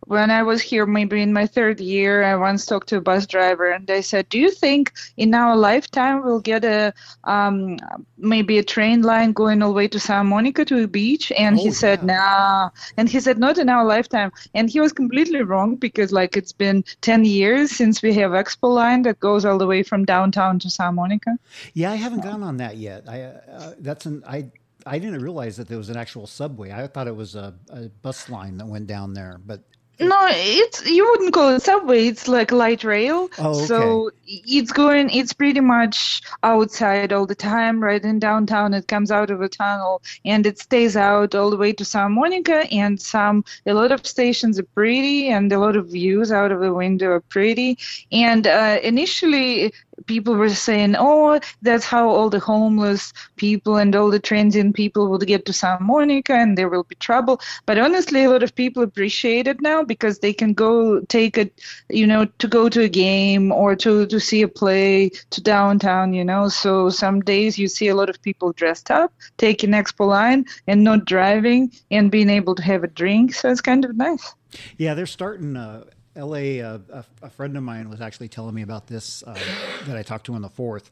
when I was here, maybe in my third year, I once talked to a bus driver, and they said, "Do you think in our lifetime we'll get a um, maybe a train line going all the way to Santa Monica to a beach?" And oh, he said, yeah. "Nah," and he said, "Not in our lifetime." And he was completely wrong because like it's been ten years since we have Expo line that goes all the way from downtown to Santa Monica. Yeah, I haven't gone on that yet. I uh, that's an I I didn't realize that there was an actual subway. I thought it was a, a, bus line that went down there, but no, it's you wouldn't call it subway. It's like light rail. Oh, okay. So it's going. It's pretty much outside all the time, right in downtown. It comes out of a tunnel and it stays out all the way to San Monica. And some a lot of stations are pretty, and a lot of views out of the window are pretty. And uh, initially, people were saying, "Oh, that's how all the homeless people and all the transient people would get to San Monica, and there will be trouble." But honestly, a lot of people appreciate it now because they can go take a, you know, to go to a game or to to see a play to downtown. You know, so some days you see a lot of people dressed up, taking Expo line and not driving and being able to have a drink. So it's kind of nice. Yeah, they're starting. Uh LA, uh, a, a, friend of mine was actually telling me about this uh, that I talked to on the fourth.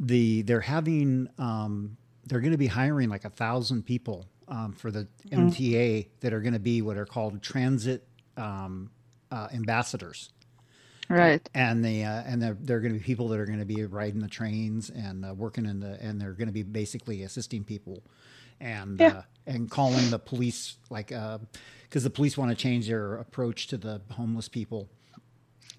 The they're having um, they're going to be hiring like a thousand people um, for the mm-hmm. MTA that are going to be what are called transit um, uh, ambassadors. Right. And the uh, and they're, going to be people that are going to be riding the trains and uh, working in the and they're going to be basically assisting people and yeah. Uh, and calling the police like because the police want to change their approach to the homeless people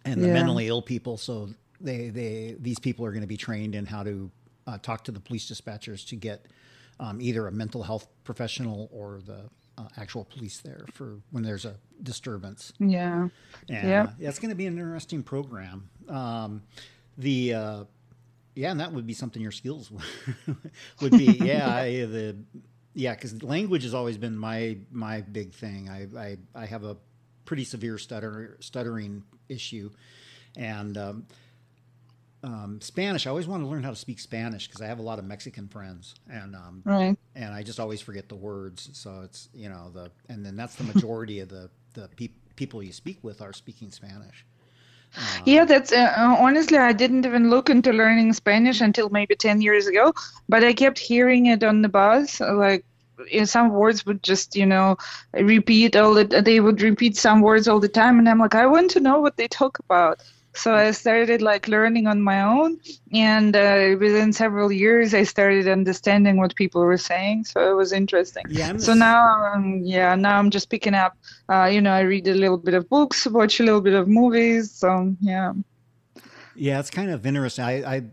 and the yeah. mentally ill people. So they they these people are going to be trained in how to uh, talk to the police dispatchers to get um, either a mental health professional or the uh, actual police there for when there's a disturbance. Yeah, and, yeah, uh, it's going to be an interesting program. Um, the uh, yeah, and that would be something your skills would be. Yeah, I, the yeah, because language has always been my my big thing. I I, I have a pretty severe stutter stuttering issue, and um, um, Spanish. I always want to learn how to speak Spanish because I have a lot of Mexican friends, and um, Right. and I just always forget the words. So it's you know the and then that's the majority of the the peop people you speak with are speaking Spanish. Yeah, that's uh, uh, honestly, I didn't even look into learning Spanish until maybe 10 years ago, but I kept hearing it on the bus. Like, some words would just, you know, repeat all the, they would repeat some words all the time. And I'm like, I want to know what they talk about. So I started like learning on my own. And uh, within several years, I started understanding what people were saying. So it was interesting. Yeah, I'm So now, um, yeah, now I'm just picking up. Uh, you know, I read a little bit of books, watch a little bit of movies. So yeah. Yeah, it's kind of interesting. I, I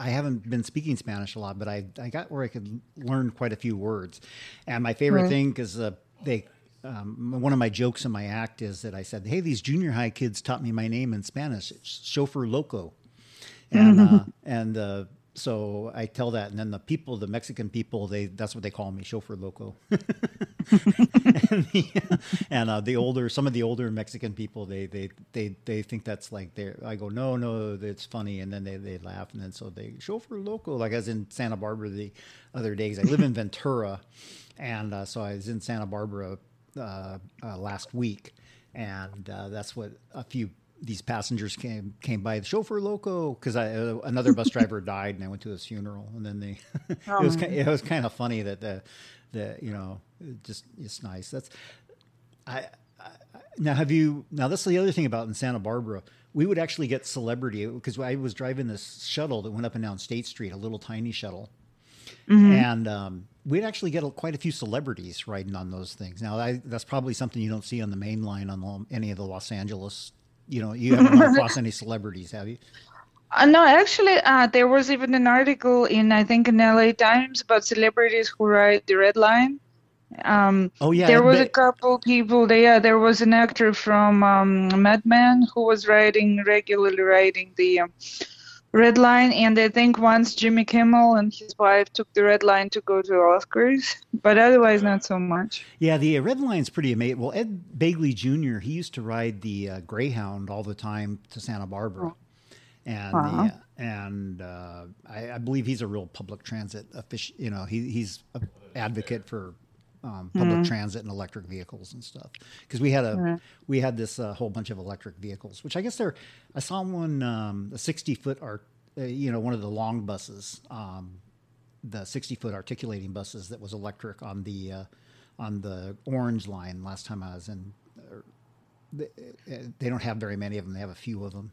I haven't been speaking Spanish a lot, but I I got where I could learn quite a few words. And my favorite Right. thing because uh, they. Um, one of my jokes in my act is that I said, "Hey, these junior high kids taught me my name in Spanish, it's chauffeur loco," and uh, and uh, so I tell that, and then the people, the Mexican people, they that's what they call me, chauffeur loco. and the, and uh, the older, some of the older Mexican people, they they they they think that's like they. I go, no, no, it's funny, and then they they laugh, and then so they chauffeur loco, like I was in Santa Barbara the other days. I live in Ventura, and uh, so I was in Santa Barbara uh, uh, last week, and uh, that's what a few these passengers came came by. The chauffeur loco because I uh, another bus driver died and I went to his funeral. And then they it was ki- it was kind of funny that the the you know it just it's nice. That's I, I now have you now that's the other thing about in Santa Barbara. We would actually get celebrity because I was driving this shuttle that went up and down State Street a little tiny shuttle and um, we'd actually get a, quite a few celebrities riding on those things. Now, I, that's probably something you don't see on the main line on any of the Los Angeles. You know, you haven't run across any celebrities, have you? Uh, no, actually, uh, there was even an article in, I think, in LA Times about celebrities who ride the Red Line. Um, Oh, yeah, there was a couple people. There, yeah, there was an actor from um, Mad Men who was riding regularly riding the um, Red Line, and I think once Jimmy Kimmel and his wife took the Red Line to go to Oscars, but otherwise not so much. Yeah, the uh, Red Line's pretty amazing. Well, Ed Begley Jr. he used to ride the uh, Greyhound all the time to Santa Barbara, and Wow. the, and uh, I, I believe he's a real public transit official. You know, he he's an advocate for um, public transit and electric vehicles and stuff. Because we had a we had this uh, whole bunch of electric vehicles, which I guess they're. I saw one um, a sixty foot art. Uh, you know, one of the long buses. Um, the 60 foot articulating buses that was electric on the uh, on the orange line last time I was in. uh, They, they don't have very many of them. They have a few of them.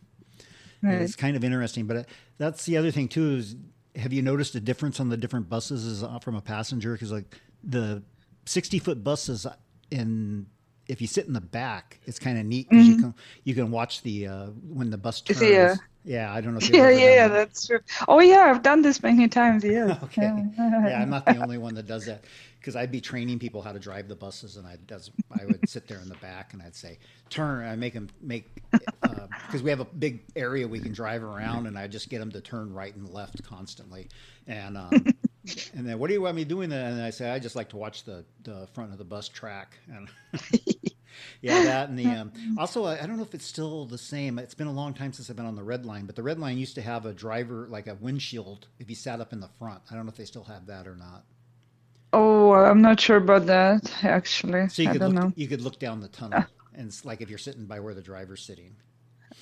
Right. It's kind of interesting, but uh, that's the other thing too. Is have you noticed a difference on the different buses uh, from a passenger? Because like the 60 foot buses in if you sit in the back, it's kind of neat because you can you can watch the uh, when the bus turns. Yeah. Yeah, I don't know. Yeah, yeah, that. that's true. Oh, yeah, I've done this many times. Yeah. Okay. yeah, I'm not the only one that does that because I'd be training people how to drive the buses, and I does I would sit there in the back and I'd say turn. I make them make because we have a big area we can drive around, and I just get them to turn right and left constantly, and. Um, And then, what do you want me doing? Then and I say, I just like to watch the, the front of the bus track, and yeah, that and the um, also I, I don't know if it's still the same. It's been a long time since I've been on the red line, but the red line used to have a driver like a windshield if you sat up in the front. I don't know if they still have that or not. Oh, I'm not sure about that, actually. So you I could don't look know. you could look down the tunnel, and it's like if you're sitting by where the driver's sitting.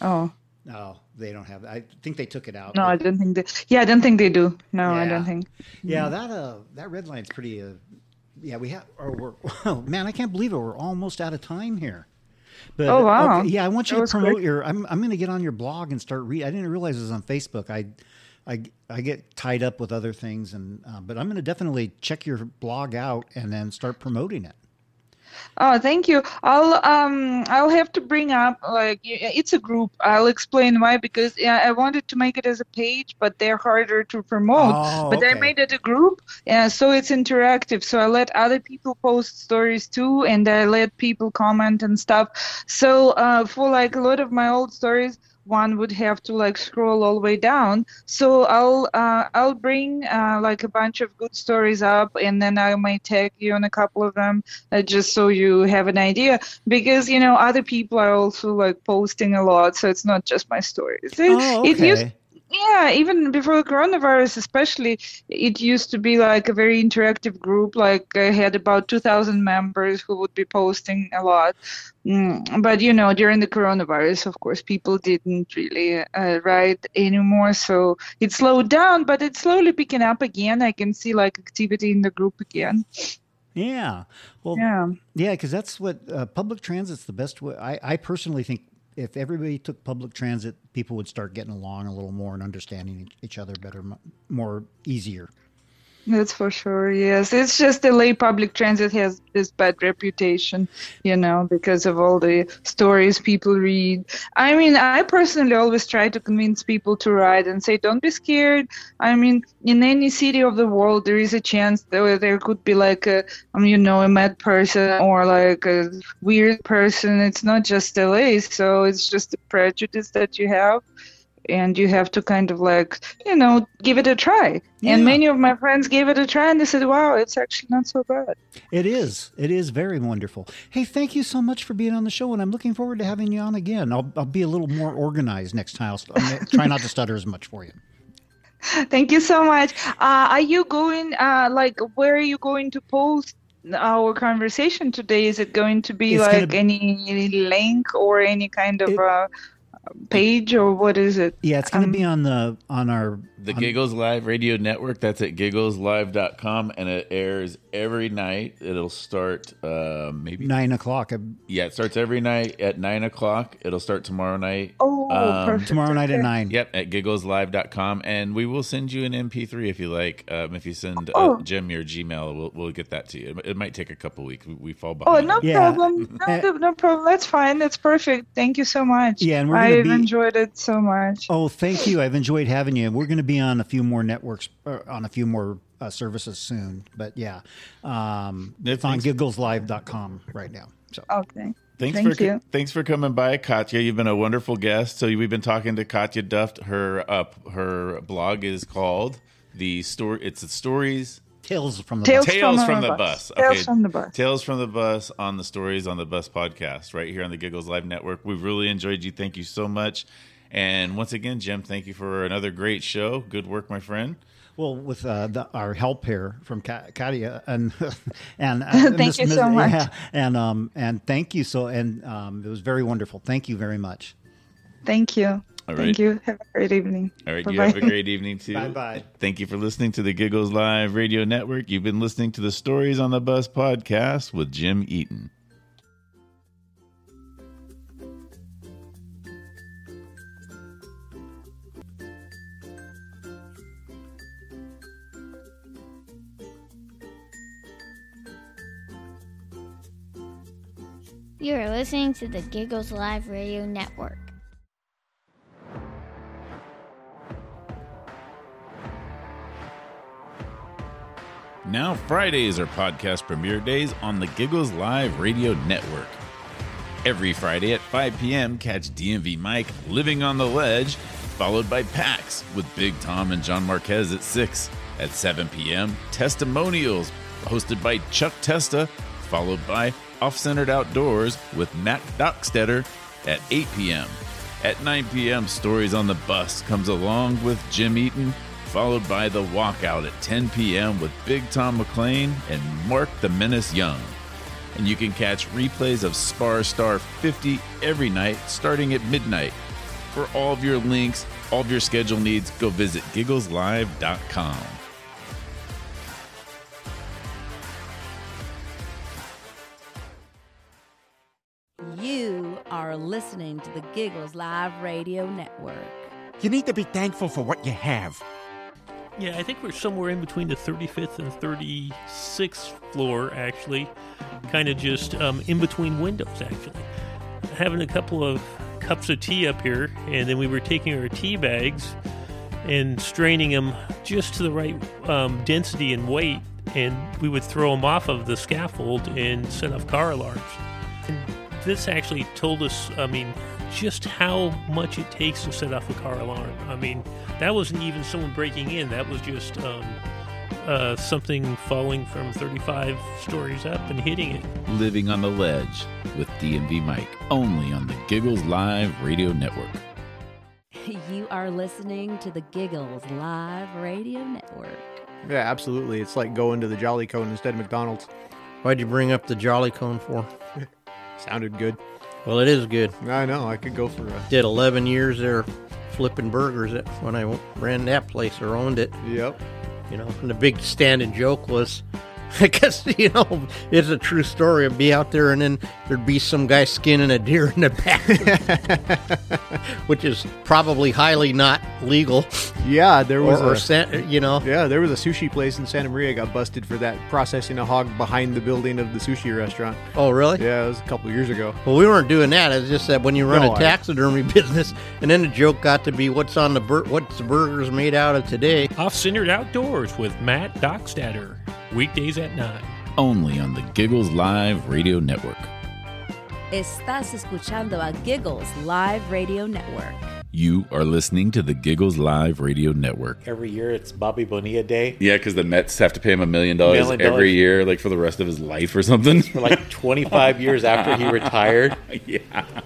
Oh, No, they don't have. I think they took it out. no, but- I don't think they. Yeah, I don't think they do. No, I don't think. Yeah, that uh, that red line's pretty. Uh, yeah, we have. Or we're. Oh, man, I can't believe it. We're almost out of time here. But, Oh, wow. okay, yeah, I want you That to promote quick. your. I'm. I'm going to get on your blog and start read. I didn't realize it was on Facebook. I. I, I get tied up with other things and uh, but I'm going to definitely check your blog out and then start promoting it. Oh, thank you. I'll um I'll have to bring up like it's a group. I'll explain why because yeah, I wanted to make it as a page, but they're harder to promote. Oh, but I made it a group, yeah, so it's interactive. So I let other people post stories too, and I let people comment and stuff. So uh, for like a lot of my old stories, one would have to like scroll all the way down. So I'll uh, I'll bring uh, like a bunch of good stories up, and then I might tag you on a couple of them, uh, just so you have an idea. Because you know other people are also like posting a lot, so it's not just my stories. Oh, it used okay. Yeah, even before the coronavirus, especially, it used to be like a very interactive group. Like I had about 2,000 members who would be posting a lot. Mm, but you know, during the coronavirus, of course, people didn't really uh, write anymore, so it slowed down. But it's slowly picking up again. I can see like activity in the group again. Yeah. Well, Yeah. Yeah, because that's what uh, public transit's the best way. I, I personally think if everybody took public transit, people would start getting along a little more and understanding each- other better, more easier. That's for sure. Yes, it's just the lay public transit has this bad reputation, you know, because of all the stories people read. I mean, I personally always try to convince people to ride and say, "Don't be scared." I mean, in any city of the world, there is a chance that there could be like a, um, you know, a mad person or like a weird person. It's not just LA, so it's just a prejudice that you have and you have to kind of like you know give it a try Yeah. and many of my friends gave it a try and they said wow it's actually not so bad It is. It is very wonderful. Hey, thank you so much for being on the show, and I'm looking forward to having you on again. I'll, I'll be a little more organized next time. I'll, try not to stutter as much for you. thank you so much uh, are you going uh, like where are you going to post our conversation today is it going to be It's like be- any link or any kind of It- uh, page or what is it? Yeah, it's going to Um, be on the on our The on- Giggles Live Radio Network, that's at giggleslive.com, and it airs every night. It'll start uh, maybe, nine o'clock yeah, it starts every night at 9 o'clock. It'll start tomorrow night. oh Um, perfect tomorrow night at nine. Yep, at giggleslive.com. And we will send you an MP3 if you like. Um, if you send uh, Oh. Jim your Gmail, we'll, we'll get that to you. It, it might take a couple weeks. We, we fall behind. Oh, no Yeah. problem. No, no problem. That's fine. That's perfect. Thank you so much. Yeah, and we're gonna I've be- enjoyed it so much. Oh, thank you. I've enjoyed having you. We're going to be on a few more networks, uh, on a few more uh, services soon. But yeah, um, Yeah, it's on thanks. giggleslive.com right now. So Okay. Thanks Thank for you. thanks for coming by, Katya. You've been a wonderful guest. So we've been talking to Katya Duft. Her uh, her blog is called the story. It's the stories Tales from the Tales Bus. Tales from from the the Bus. Bus. Tales from the Bus. Tales from the Bus on the Stories on the Bus podcast, right here on the Giggles Live Network. We've really enjoyed you. Thank you so much. And once again, Jim, thank you for another great show. Good work, my friend. Well, with uh, the, our help here from Ka- Katya and and uh, Thank Miss- you so much. yeah, and um and thank you so and um it was very wonderful. Thank you very much. Thank you. All Thank you. Have a great evening. All right, you Bye-bye. have a great evening too. Bye bye. Thank you for listening to the Giggles Live Radio Network. You've been listening to the Stories on the Bus podcast with Jim Eaton. You are listening to the Giggles Live Radio Network. Now Fridays are podcast premiere days on the Giggles Live Radio Network. Every Friday at 5 p.m., catch DMV Mike living on the ledge, followed by PAX with Big Tom and John Marquez at 6. At 7 p.m., Testimonials, hosted by Chuck Testa, followed by Off Centered Outdoors with Matt Dockstetter at 8 p.m. At 9 p.m., Stories on the Bus comes along with Jim Eaton, followed by The Walkout at 10 p.m. with Big Tom McLean and Mark the Menace Young. And you can catch replays of Spar Star 50 every night starting at midnight. For all of your links, all of your schedule needs, go visit giggleslive.com. listening to the Giggles Live Radio Network. You need to be thankful for what you have. Yeah, I think we're somewhere in between the 35th and 36th floor, actually. Kind of just um, in between windows, actually. Having a couple of cups of tea up here, and then we were taking our tea bags and straining them just to the right um, density and weight, and we would throw them off of the scaffold and set off car alarms. And this actually told us, I mean, just how much it takes to set off a car alarm. I mean, that wasn't even someone breaking in. That was just um, uh, something falling from 35 stories up and hitting it. Living on the Ledge with DMV Mike, only on the Giggles Live Radio Network. You are listening to the Giggles Live Radio Network. Yeah, absolutely. It's like going to the Jolly Cone instead of McDonald's. Why'd you bring up the Jolly Cone for? Sounded good. Well, it is good. I know. I could go for a. Did 11 years there flipping burgers at, when I ran that place or owned it. Yep. You know, and the big standing joke was, I guess, you know, it's a true story. I'd be out there and then there'd be some guy skinning a deer in the back, which is probably highly not legal. Yeah, there was or, or a. san- you know, yeah, there was a sushi place in Santa Maria got busted for that processing a hog behind the building of the sushi restaurant. oh, really? Yeah, it was a couple of years ago. Well, we weren't doing that. It's just that when you run No, a I- taxidermy business, and then the joke got to be what's on the bur- what's the burgers made out of today. Off Centered Outdoors with Matt Dockstader. Weekdays at 9. Only on the Giggles Live Radio Network. Estás escuchando a Giggles Live Radio Network. You are listening to the Giggles Live Radio Network. Every year it's Bobby Bonilla Day. Yeah, because the Mets have to pay him a million dollars Million every year, like for the rest of his life or something. For like 25 years after he retired. yeah.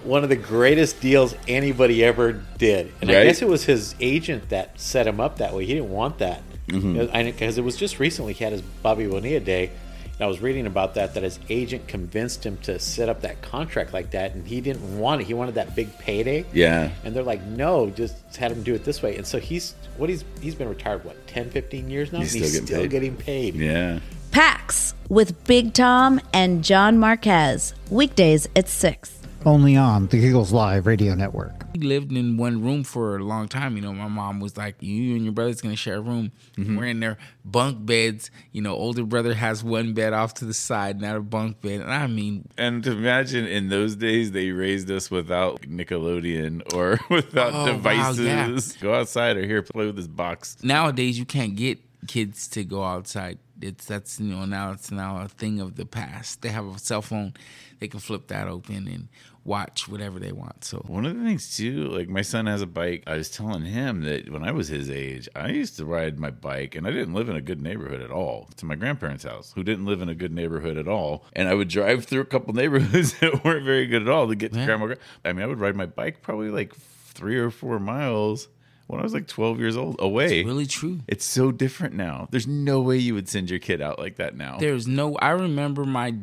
One of the greatest deals anybody ever did. And I Right? guess it was his agent that set him up that way. He didn't want that. Mm-hmm. Because it was just recently he had his Bobby Bonilla Day. And I was reading about that, that his agent convinced him to set up that contract like that. And he didn't want it. He wanted that big payday. Yeah. And they're like, no, just had him do it this way. And so he's, what he's, he's been retired, what, 10, 15 years now? He's And still getting still paid. getting paid. Yeah. PAX with Big Tom and John Marquez. Weekdays at 6. Only on the Giggles Live Radio Network. We lived in one room for a long time. You know, my mom was like, "You and your brother's gonna share a room. Mm-hmm. We're in their bunk beds. You know, older brother has one bed off to the side, not a bunk bed. And I mean, And to imagine in those days they raised us without Nickelodeon or without Oh, wow, devices. yeah. Go outside or here play with this box. nowadays you can't get kids to go outside. It's that's you know now it's now a thing of the past. They have a cell phone, they can flip that open and watch whatever they want. So One of the things too, like my son has a bike. I was telling him that when I was his age, I used to ride my bike, and I didn't live in a good neighborhood at all. To my grandparents' house, who didn't live in a good neighborhood at all, and I would drive through a couple neighborhoods that weren't very good at all to get to Yeah. grandma. I mean, I would ride my bike probably like three or four miles when I was like twelve years old away. it's really true. It's so different now. There's no way you would send your kid out like that now. There's no. I remember my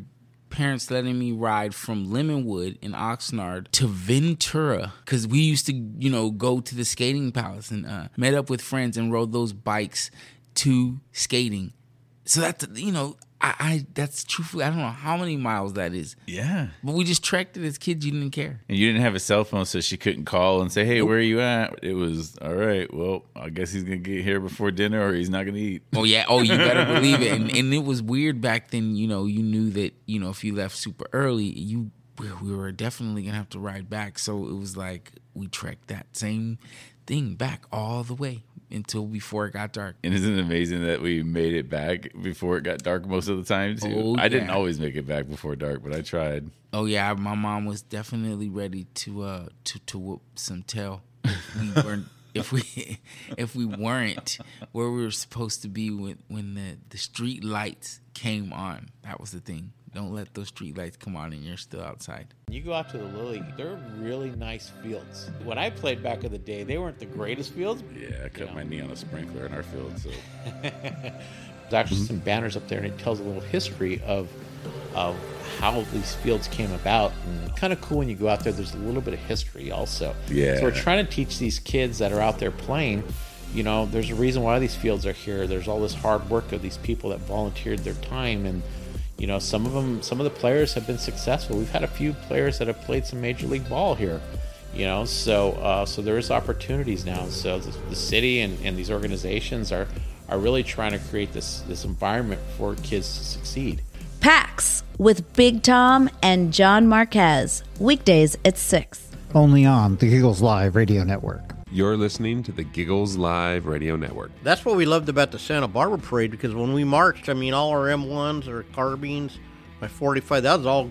parents letting me ride from Lemonwood in Oxnard to Ventura because we used to, you know, go to the skating palace and uh, met up with friends and rode those bikes to skating. So that's you know, I, I that's truthfully I don't know how many miles that is, yeah. but we just trekked it as kids. You didn't care. And you didn't have a cell phone, so she couldn't call and say, "Hey, where are you at?" It was all right. Well, I guess he's gonna get here before dinner, or he's not gonna eat. Oh yeah. Oh, you better believe it. And, and it was weird back then. You know, you knew that you know if you left super early, you we were definitely gonna have to ride back. So it was like we trekked that same thing back all the way until before it got dark. And isn't it amazing that we made it back before it got dark most of the time too? Oh, I didn't always make it back before dark, but I tried. Oh yeah, my mom was definitely ready to uh to to whoop some tail. If we weren't if we if we weren't where we were supposed to be when when the the street lights came on. That was the thing. Don't let those street lights come on and you're still outside. You go out to the Lily, they're really nice fields. When I played back in the day, they weren't the greatest fields. Yeah, I cut my knee on a sprinkler in our field. So There's actually some banners up there, and it tells a little history of of how these fields came about. And kind of cool when you go out there. There's a little bit of history also. Yeah. So we're trying to teach these kids that are out there playing. You know, there's a reason why these fields are here. There's all this hard work of these people that volunteered their time and. You know, some of them, some of the players have been successful. We've had a few players that have played some major league ball here. You know, so uh, so there is opportunities now. So the, the city and, and these organizations are are really trying to create this this environment for kids to succeed. PAX with Big Tom and John Marquez. Weekdays at 6. Only on the Giggles Live Radio Network. You're listening to the Giggles Live Radio Network. That's what we loved about the Santa Barbara parade because when we marched, I mean, all our M1s our carbines, my 45, that was all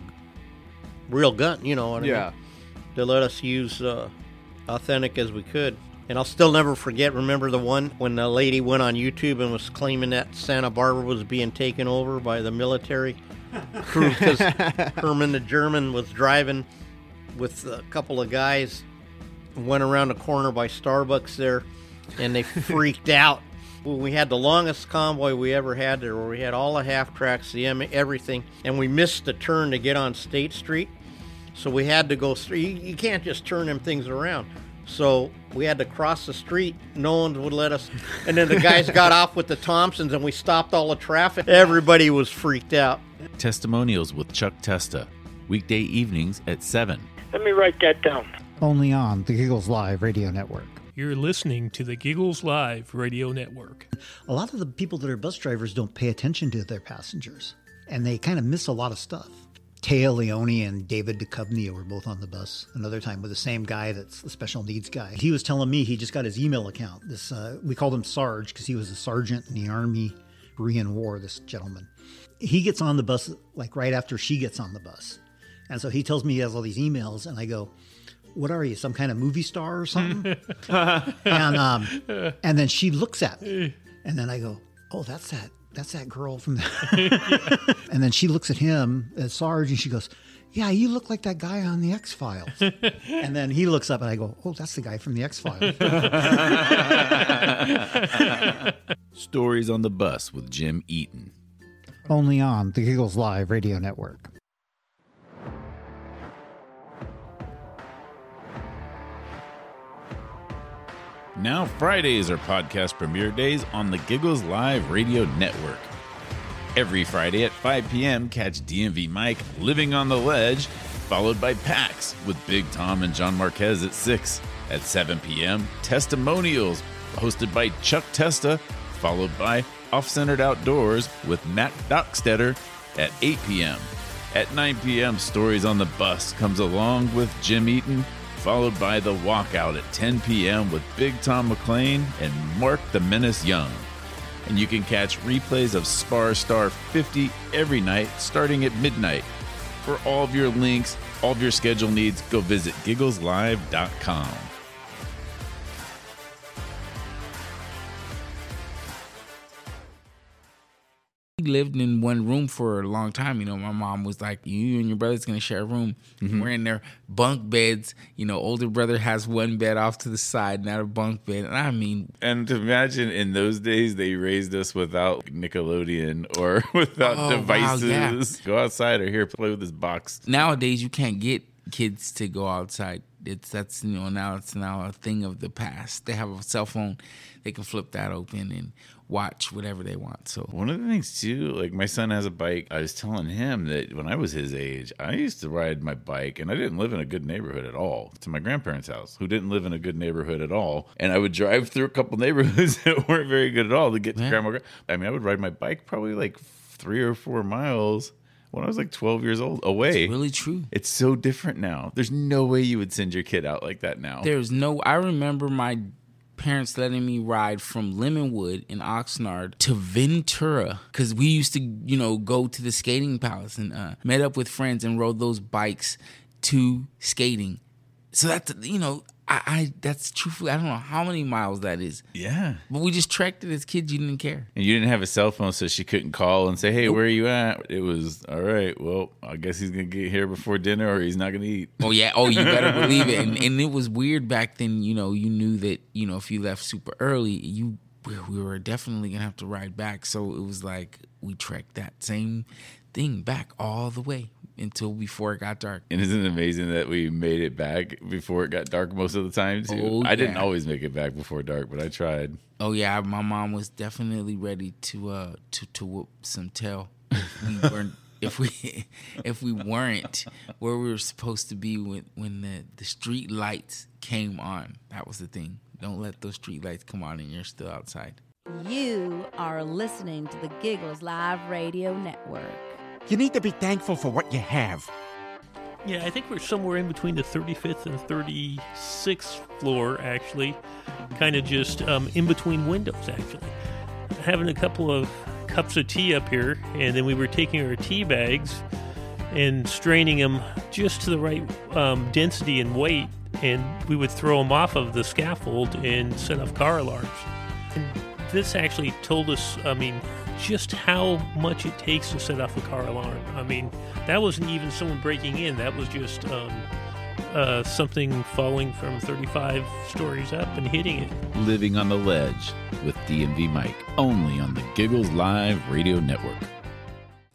real gun. You know what I Yeah. mean? They let us use uh, authentic as we could. And I'll still never forget. Remember the one when the lady went on YouTube and was claiming that Santa Barbara was being taken over by the military crew because Herman the German was driving with a couple of guys, went around the corner by Starbucks there, and they freaked out. We had the longest convoy we ever had there, where we had all the half tracks, the everything, and we missed the turn to get on State Street. So we had to go. through. You, you can't just turn them things around. So we had to cross the street. No one would let us. And then the guys got off with the Thompsons, and we stopped all the traffic. Everybody was freaked out. Testimonials with Chuck Testa, weekday evenings at 7. Let me write that down. Only on the Giggles Live Radio Network. You're listening to the Giggles Live Radio Network. A lot of the people that are bus drivers don't pay attention to their passengers, and they kind of miss a lot of stuff. Téa Leoni and David Duchovny were both on the bus another time with the same guy that's the special needs guy. He was telling me he just got his email account. This uh, we called him Sarge because he was a sergeant in the Army Korean War. This gentleman, he gets on the bus like right after she gets on the bus, and so he tells me he has all these emails, and I go, "What are you, some kind of movie star or something?" and um, and then she looks at me, and then I go, "Oh, that's that." That's that girl from the. and then she looks at him at Sarge, and she goes, "Yeah, you look like that guy on the X Files." and then he looks up, and I go, "Oh, that's the guy from the X Files." Stories on the Bus with Jim Eaton. Only on the Giggles Live Radio Network. Now Fridays are podcast premiere days on the Giggles Live Radio Network. Every Friday at 5 p.m., catch DMV Mike living on the ledge, followed by PAX with Big Tom and John Marquez at 6. At 7 p.m., Testimonials, hosted by Chuck Testa, followed by Off Centered Outdoors with Matt Dockstetter at 8 p.m. At 9 p.m., Stories on the Bus comes along with Jim Eaton, followed by The Walkout at 10 p.m. with Big Tom McLean and Mark the Menace Young. And you can catch replays of Spar Star 50 every night starting at midnight. For all of your links, all of your schedule needs, go visit giggleslive.com. We lived in one room for a long time. You know, my mom was like, "You and your brother's gonna share a room." Mm-hmm. We're in their bunk beds. You know, older brother has one bed off to the side, not a bunk bed. And I mean, And to imagine in those days they raised us without Nickelodeon or without Oh, wow, devices. yeah. Go outside or here play with this box. nowadays you can't get kids to go outside. It's that's you know now it's now a thing of the past. They have a cell phone, they can flip that open and watch whatever they want. So One of the things too, like my son has a bike. I was telling him that when I was his age, I used to ride my bike, and I didn't live in a good neighborhood at all. To my grandparents' house, who didn't live in a good neighborhood at all, and I would drive through a couple neighborhoods that weren't very good at all to get to grandma. I mean, I would ride my bike probably like three or four miles. When I was like 12 years old, away. It's really true. It's so different now. There's no way you would send your kid out like that now. There's no. I remember my parents letting me ride from Lemonwood in Oxnard to Ventura because we used to, you know, go to the skating palace and uh, met up with friends and rode those bikes to skating. So that's you know, I, I that's truthfully I don't know how many miles that is. Yeah. But we just trekked it as kids. You didn't care. And you didn't have a cell phone, so she couldn't call and say, "Hey, where are you at?" It was all right. Well, I guess he's gonna get here before dinner, or he's not gonna eat. Oh yeah. Oh, you better believe it. And, and it was weird back then. You know, you knew that you know if you left super early, you we- we were definitely gonna have to ride back. So it was like we trekked that same thing back all the way until before it got dark. And isn't it amazing that we made it back before it got dark most of the time too? Oh, I didn't always make it back before dark, but I tried. Oh yeah, my mom was definitely ready to uh to to whoop some tail. If we weren't if we if we weren't where we were supposed to be when when the the street lights came on. That was the thing. Don't let those street lights come on and you're still outside. You are listening to the Giggles Live Radio Network. You need to be thankful for what you have. Yeah, I think we're somewhere in between the 35th and 36th floor, actually. Kind of just um, in between windows, actually. Having a couple of cups of tea up here, and then we were taking our tea bags and straining them just to the right um, density and weight, and we would throw them off of the scaffold and set off car alarms. And this actually told us, I mean, just how much it takes to set off a car alarm. I mean, that wasn't even someone breaking in, that was just um, uh, something falling from 35 stories up and hitting it. Living on the Ledge with DMV Mike, only on the Giggles Live Radio Network.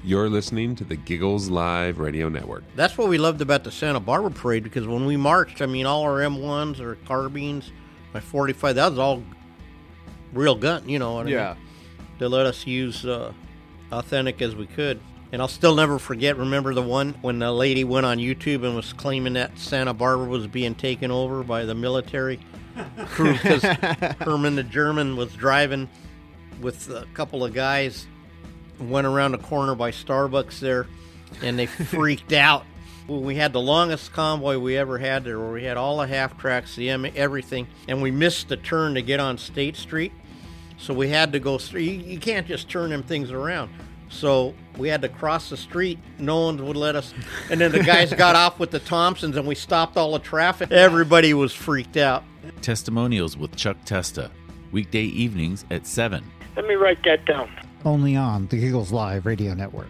You're listening to the Giggles Live Radio Network. That's what we loved about the Santa Barbara parade because when we marched, I mean, all our M1s or carbines, my 45, that was all real gun, you know what I Yeah. mean? They let us use uh, authentic as we could. And I'll still never forget, remember the one when the lady went on YouTube and was claiming that Santa Barbara was being taken over by the military crew because Herman the German was driving with a couple of guys went around the corner by Starbucks there, and they freaked out. Well, we had the longest convoy we ever had there, where we had all the half tracks, the M, everything, and we missed the turn to get on State Street, so we had to go. through. You, you can't just turn them things around. So we had to cross the street. No one would let us. And then the guys got off with the Thompsons, and we stopped all the traffic. Everybody was freaked out. Testimonials with Chuck Testa, weekday evenings at 7. Let me write that down. Only on the Giggles Live Radio Network.